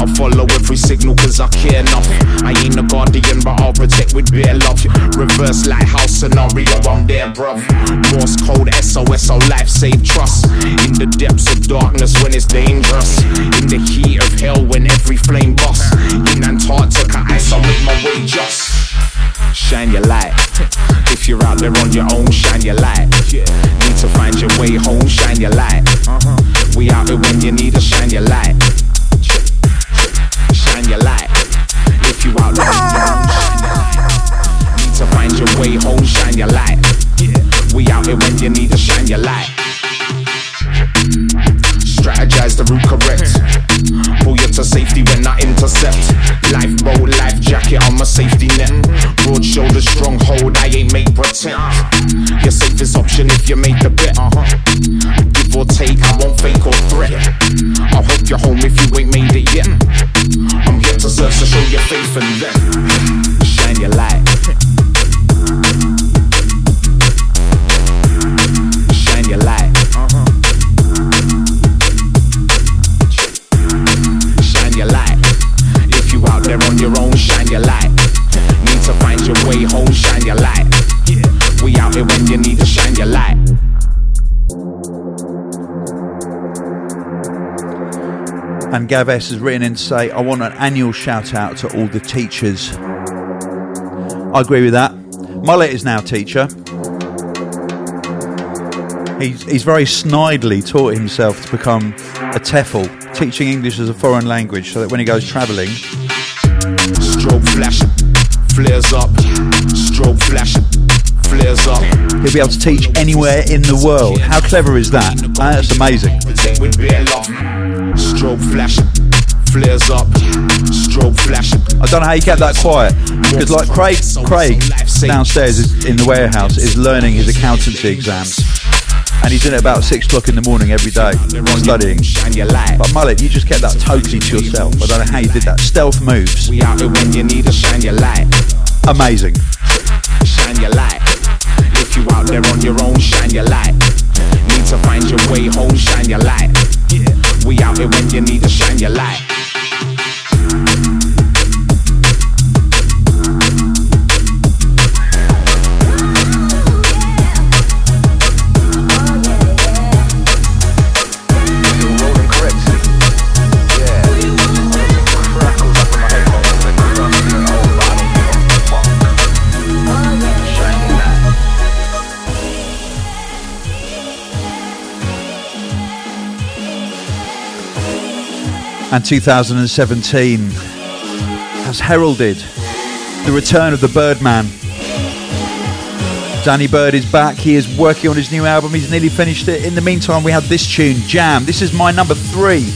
I follow every signal cause I care enough. I ain't a guardian, but I'll protect with bare love. Reverse lighthouse scenario, I'm there, bruv. Morse code SOS, our life save trust. In the depths of darkness when it's dangerous. In the heat of hell when every flame busts. In Antarctica, ice, I'll make my way just. Shine your light. If you're out there on your own, shine your light. Need to find your way home, shine your light. We out here when you need to shine your light. Shine your light. If you out there on your own, shine your light. Need to find your way home, shine your light. We out here when you need to shine your light. Strategize the route correct. To safety when I intercept. Lifeboat, life jacket on my safety net. Broad shoulders, strong hold, I ain't make pretend. Your safest option if you make the bet. Uh-huh. Give or take, I won't fake or threat. I'll hope you're home if you ain't made it yet. I'm here to serve, so show your faith and then
And Gav S has written in to say, I want an annual shout out to all the teachers I agree with that. Mullet is now teacher. He's, he's very snidely taught himself to become a TEFL, teaching English as a foreign language, so that when he goes travelling,
Strobe flash, flares up. Strobe flash, flares up.
he'll be able to teach anywhere in the world. How clever is that? That's amazing.
Strobe flash, flares up. Strobe flash.
I don't know how you kept that quiet because, like Craig, Craig downstairs in the warehouse is learning his accountancy exams, and he's in at about six o'clock in the morning every day studying.
Shine your light.
But Mullet, you just kept that totally to yourself. I don't know how you did that. Stealth moves,
We out when you need to shine your light.
amazing.
Shine your light. If you out there on your own, shine your light. Need to find your way home, shine your light. We out here when you need to shine your light.
And 2017 has heralded the return of the Birdman. Danny Byrd is back. He is working on his new album. He's nearly finished it. In the meantime, we had this tune, Jam. This is my number three.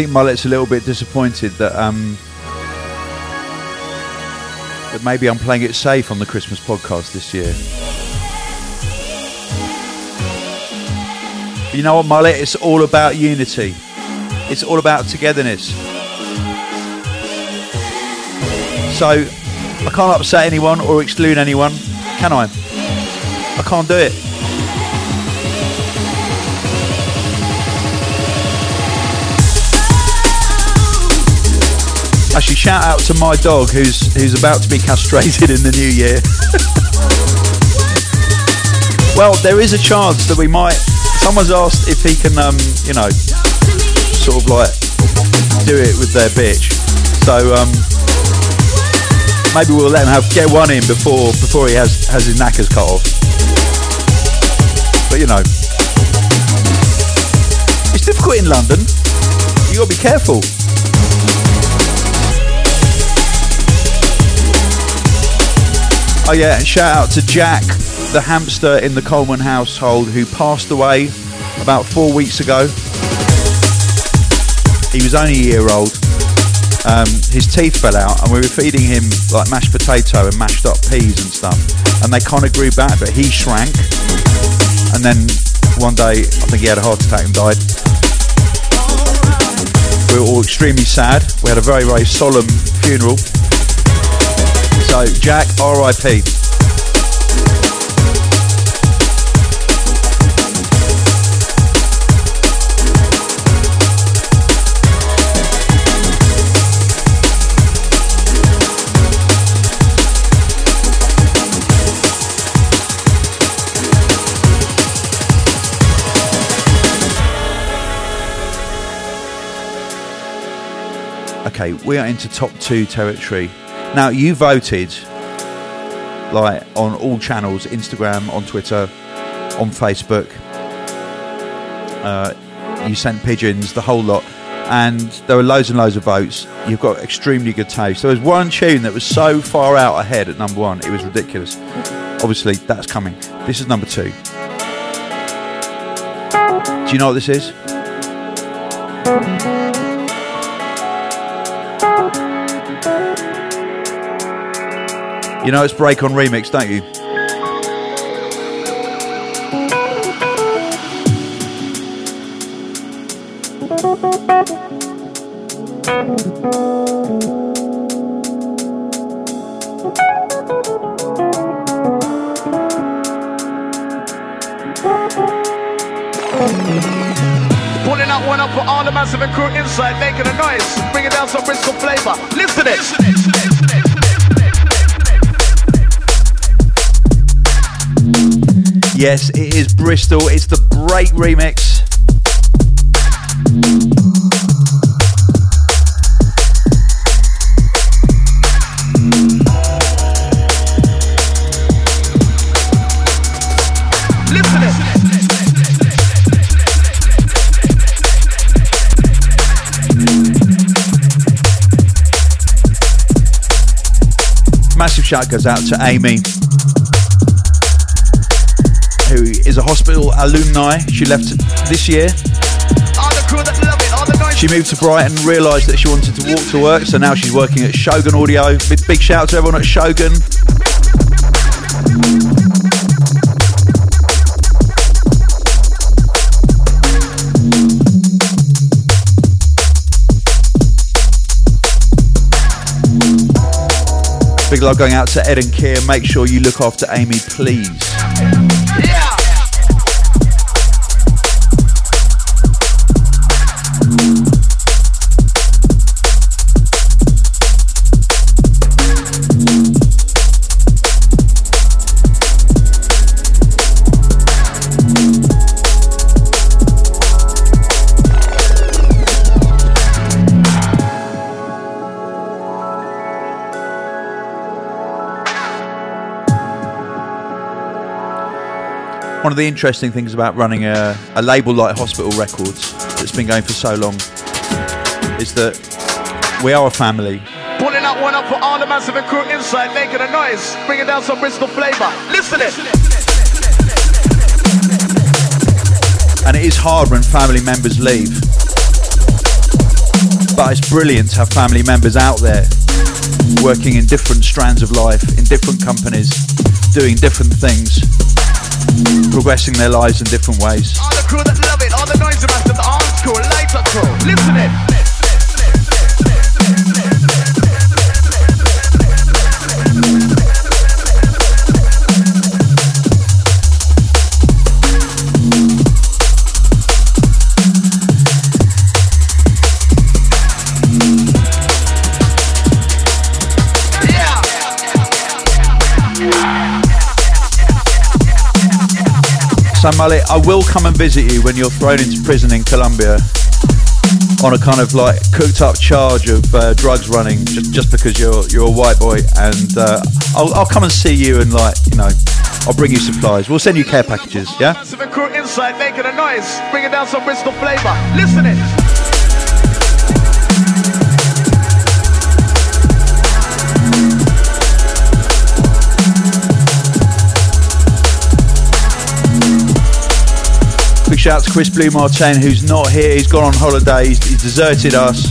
Think Mullet's a little bit disappointed that um, that maybe I'm playing it safe on the Christmas podcast this year. You know what, Mullet? It's all about unity. It's all about togetherness. So I can't upset anyone or exclude anyone, can I? I can't do it. Actually, shout out to my dog who's who's about to be castrated in the new year. well, there is a chance that we might. Someone's asked if he can, um, you know, sort of like do it with their bitch. So um, maybe we'll let him have get one in before before he has has his knackers cut off. But you know, it's difficult in London. You got to be careful. Oh yeah, and shout out to Jack, the hamster in the Coleman household, who passed away about four weeks ago. He was only a year old. Um, his teeth fell out, and we were feeding him like mashed potato and mashed up peas and stuff, and they kind of grew back, but he shrank. And then one day, I think he had a heart attack and died. We were all extremely sad. We had a very, very solemn funeral. So, Jack, RIP. Okay, we are into top two territory now you voted like on all channels, Instagram, on Twitter, on Facebook. Uh, you sent pigeons, the whole lot, and there were loads and loads of votes. You've got extremely good taste. There was one tune that was so far out ahead at number one, it was ridiculous. Obviously, that's coming. This is number two. Do you know what this is? You know it's Break on Remix, don't you? Yes, it is Bristol. It's the Break remix. Massive shout goes out to Amy, a hospital alumni. She left this year.
All the crew that love it, all the noise.
She moved to Brighton, realised that she wanted to walk to work, so now she's working at Shogun Audio. Big, big shout out to everyone at Shogun. Big love going out to Ed and Keir. Make sure you look after Amy, please. One of the interesting things about running a, a label like Hospital Records that's been going for so long is that we are a family.
Pulling out one up for all the massive and crew inside, making a noise, bringing down some Bristol flavor. Listen it.
And it is hard when family members leave. But it's brilliant to have family members out there working in different strands of life, in different companies, doing different things, progressing their lives in different ways.
All the crew that love it, all the noise masters, the arms crew, lighter crew. Listen it.
Mullet, I will come and visit you when you're thrown into prison in Colombia on a kind of like cooked up charge of uh, drugs running just, just because you're you're a white boy and uh, I'll, I'll come and see you and like you know I'll bring you supplies we'll send you care packages yeah
Massive crew making a noise, bringing down some Bristol flavor. Listen it.
Shout out to Chris Blu Mar Ten who's not here. He's gone on holiday. He's, he's deserted us.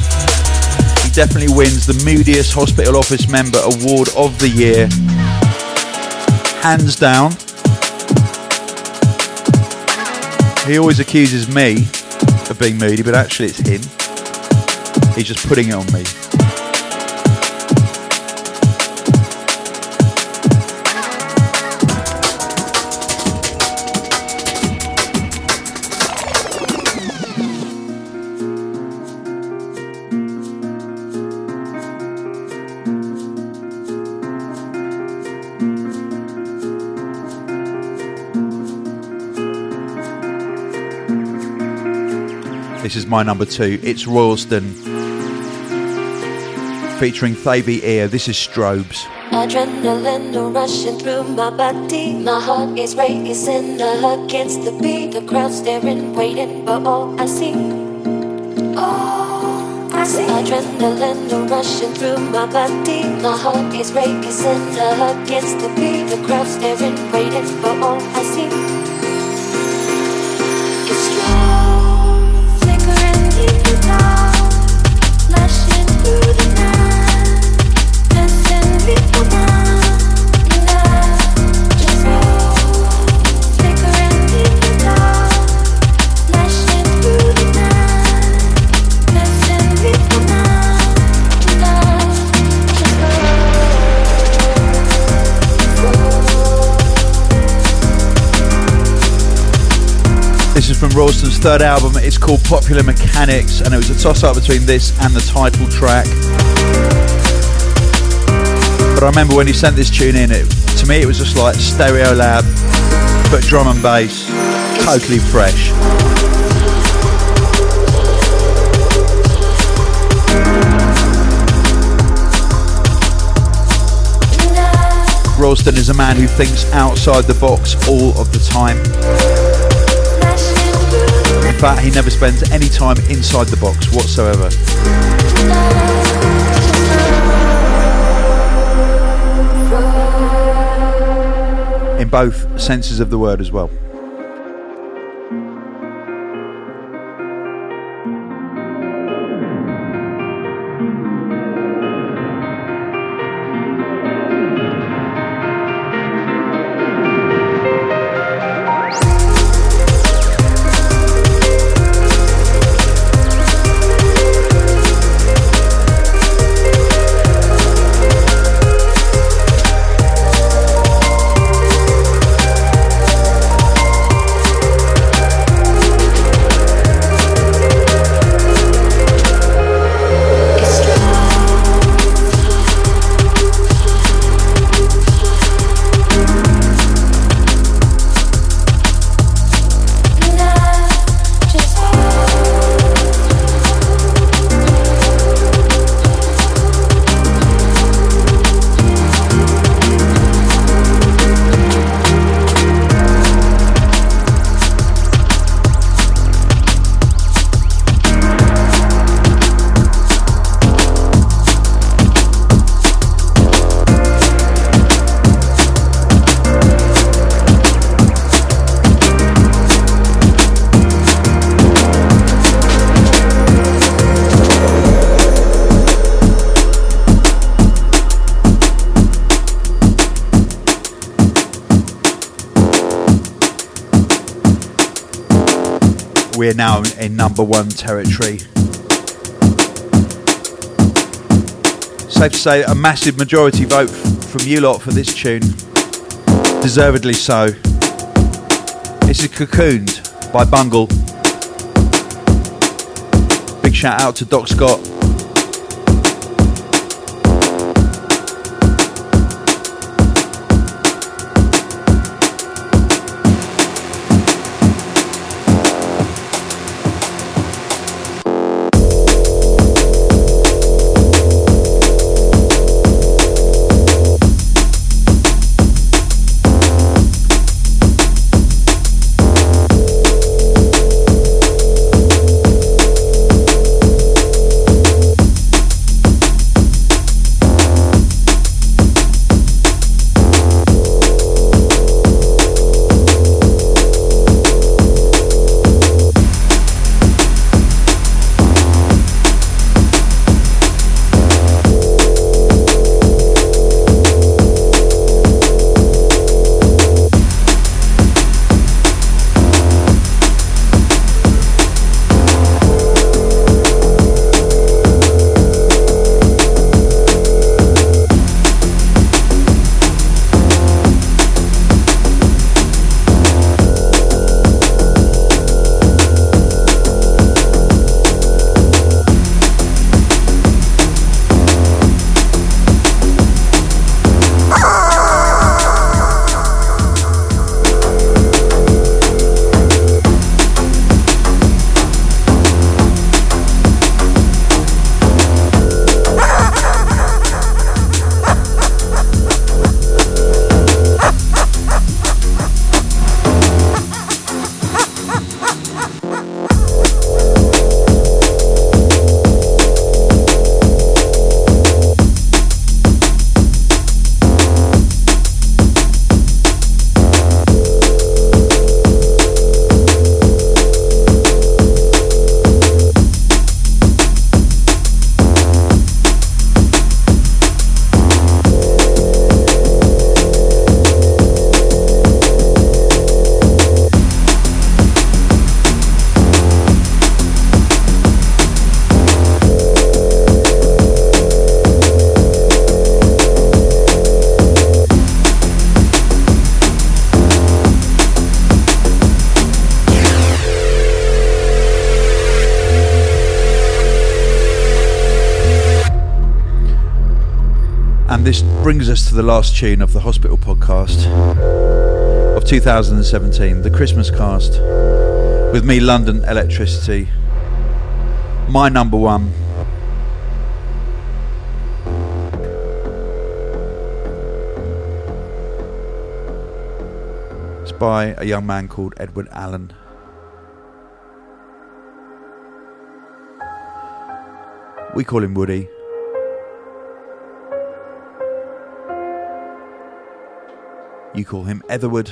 He definitely wins the moodiest hospital office member award of the year. Hands down. He always accuses me of being moody but actually it's him. He's just putting it on me my number two. It's Royalston. featuring Thavy Ear. This is Strobes.
Adrenaline rushing through my body. My heart is racing against the beat. The crowd staring, waiting, but all I see. Oh, I see. Adrenaline rushing through my body. My heart is racing against the beat. The crowd staring, waiting, but all I see. In
third album. It's called Popular Mechanics, and it was a toss up between this and the title track. But I remember when he sent this tune in, it, to me it was just like Stereolab, but drum and bass, totally fresh. Royalston is a man who thinks outside the box all of the time. Fact, he never spends any time inside the box whatsoever. In both senses of the word as well. We're now in number one territory. Safe to say, a massive majority vote from you lot for this tune. Deservedly so. This is Cocooned by Bungle. Big shout out to Doc Scott. Brings us to the last tune of the Hospital podcast of 2017, the Christmas cast, with me, London Elektricity. My number one. It's by a young man called Edward Allen. We call him Woody. You call him Etherwood.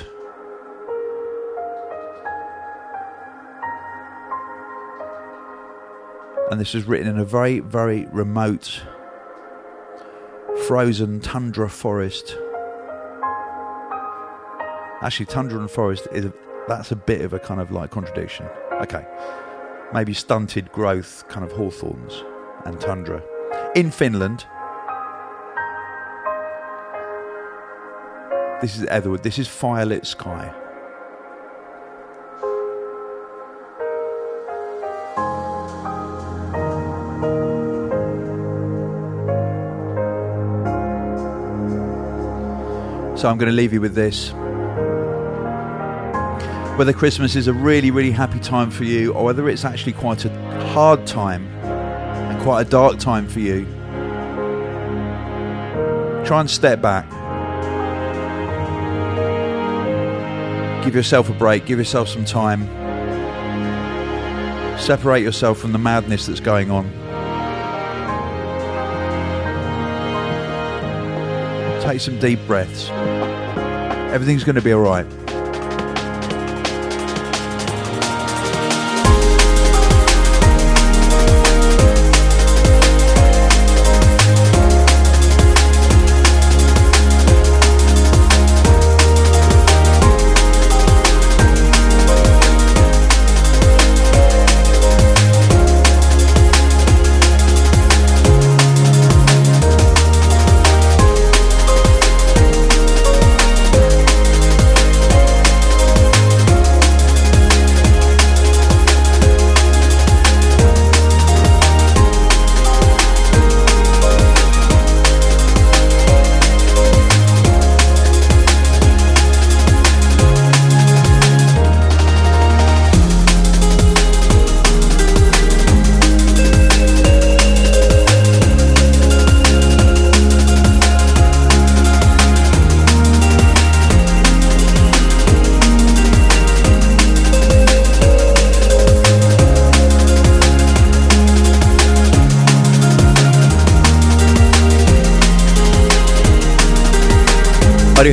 And this was written in a very, very remote, frozen tundra forest. Actually, tundra and forest is a, that's a bit of a kind of like contradiction. Okay, maybe stunted growth, kind of hawthorns and tundra in Finland. This is Etherwood. This is Firelit Sky. So I'm going to leave you with this. Whether Christmas is a really, really happy time for you, or whether it's actually quite a hard time and quite a dark time for you, try and step back. Give yourself a break, give yourself some time. Separate yourself from the madness that's going on. Take some deep breaths. Everything's going to be alright. I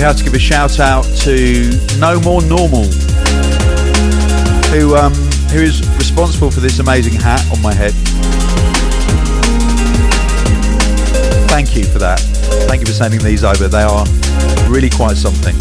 have to give a shout out to No More Normal, who um, who is responsible for this amazing hat on my head. Thank you for that. Thank you for sending these over. They are really quite something.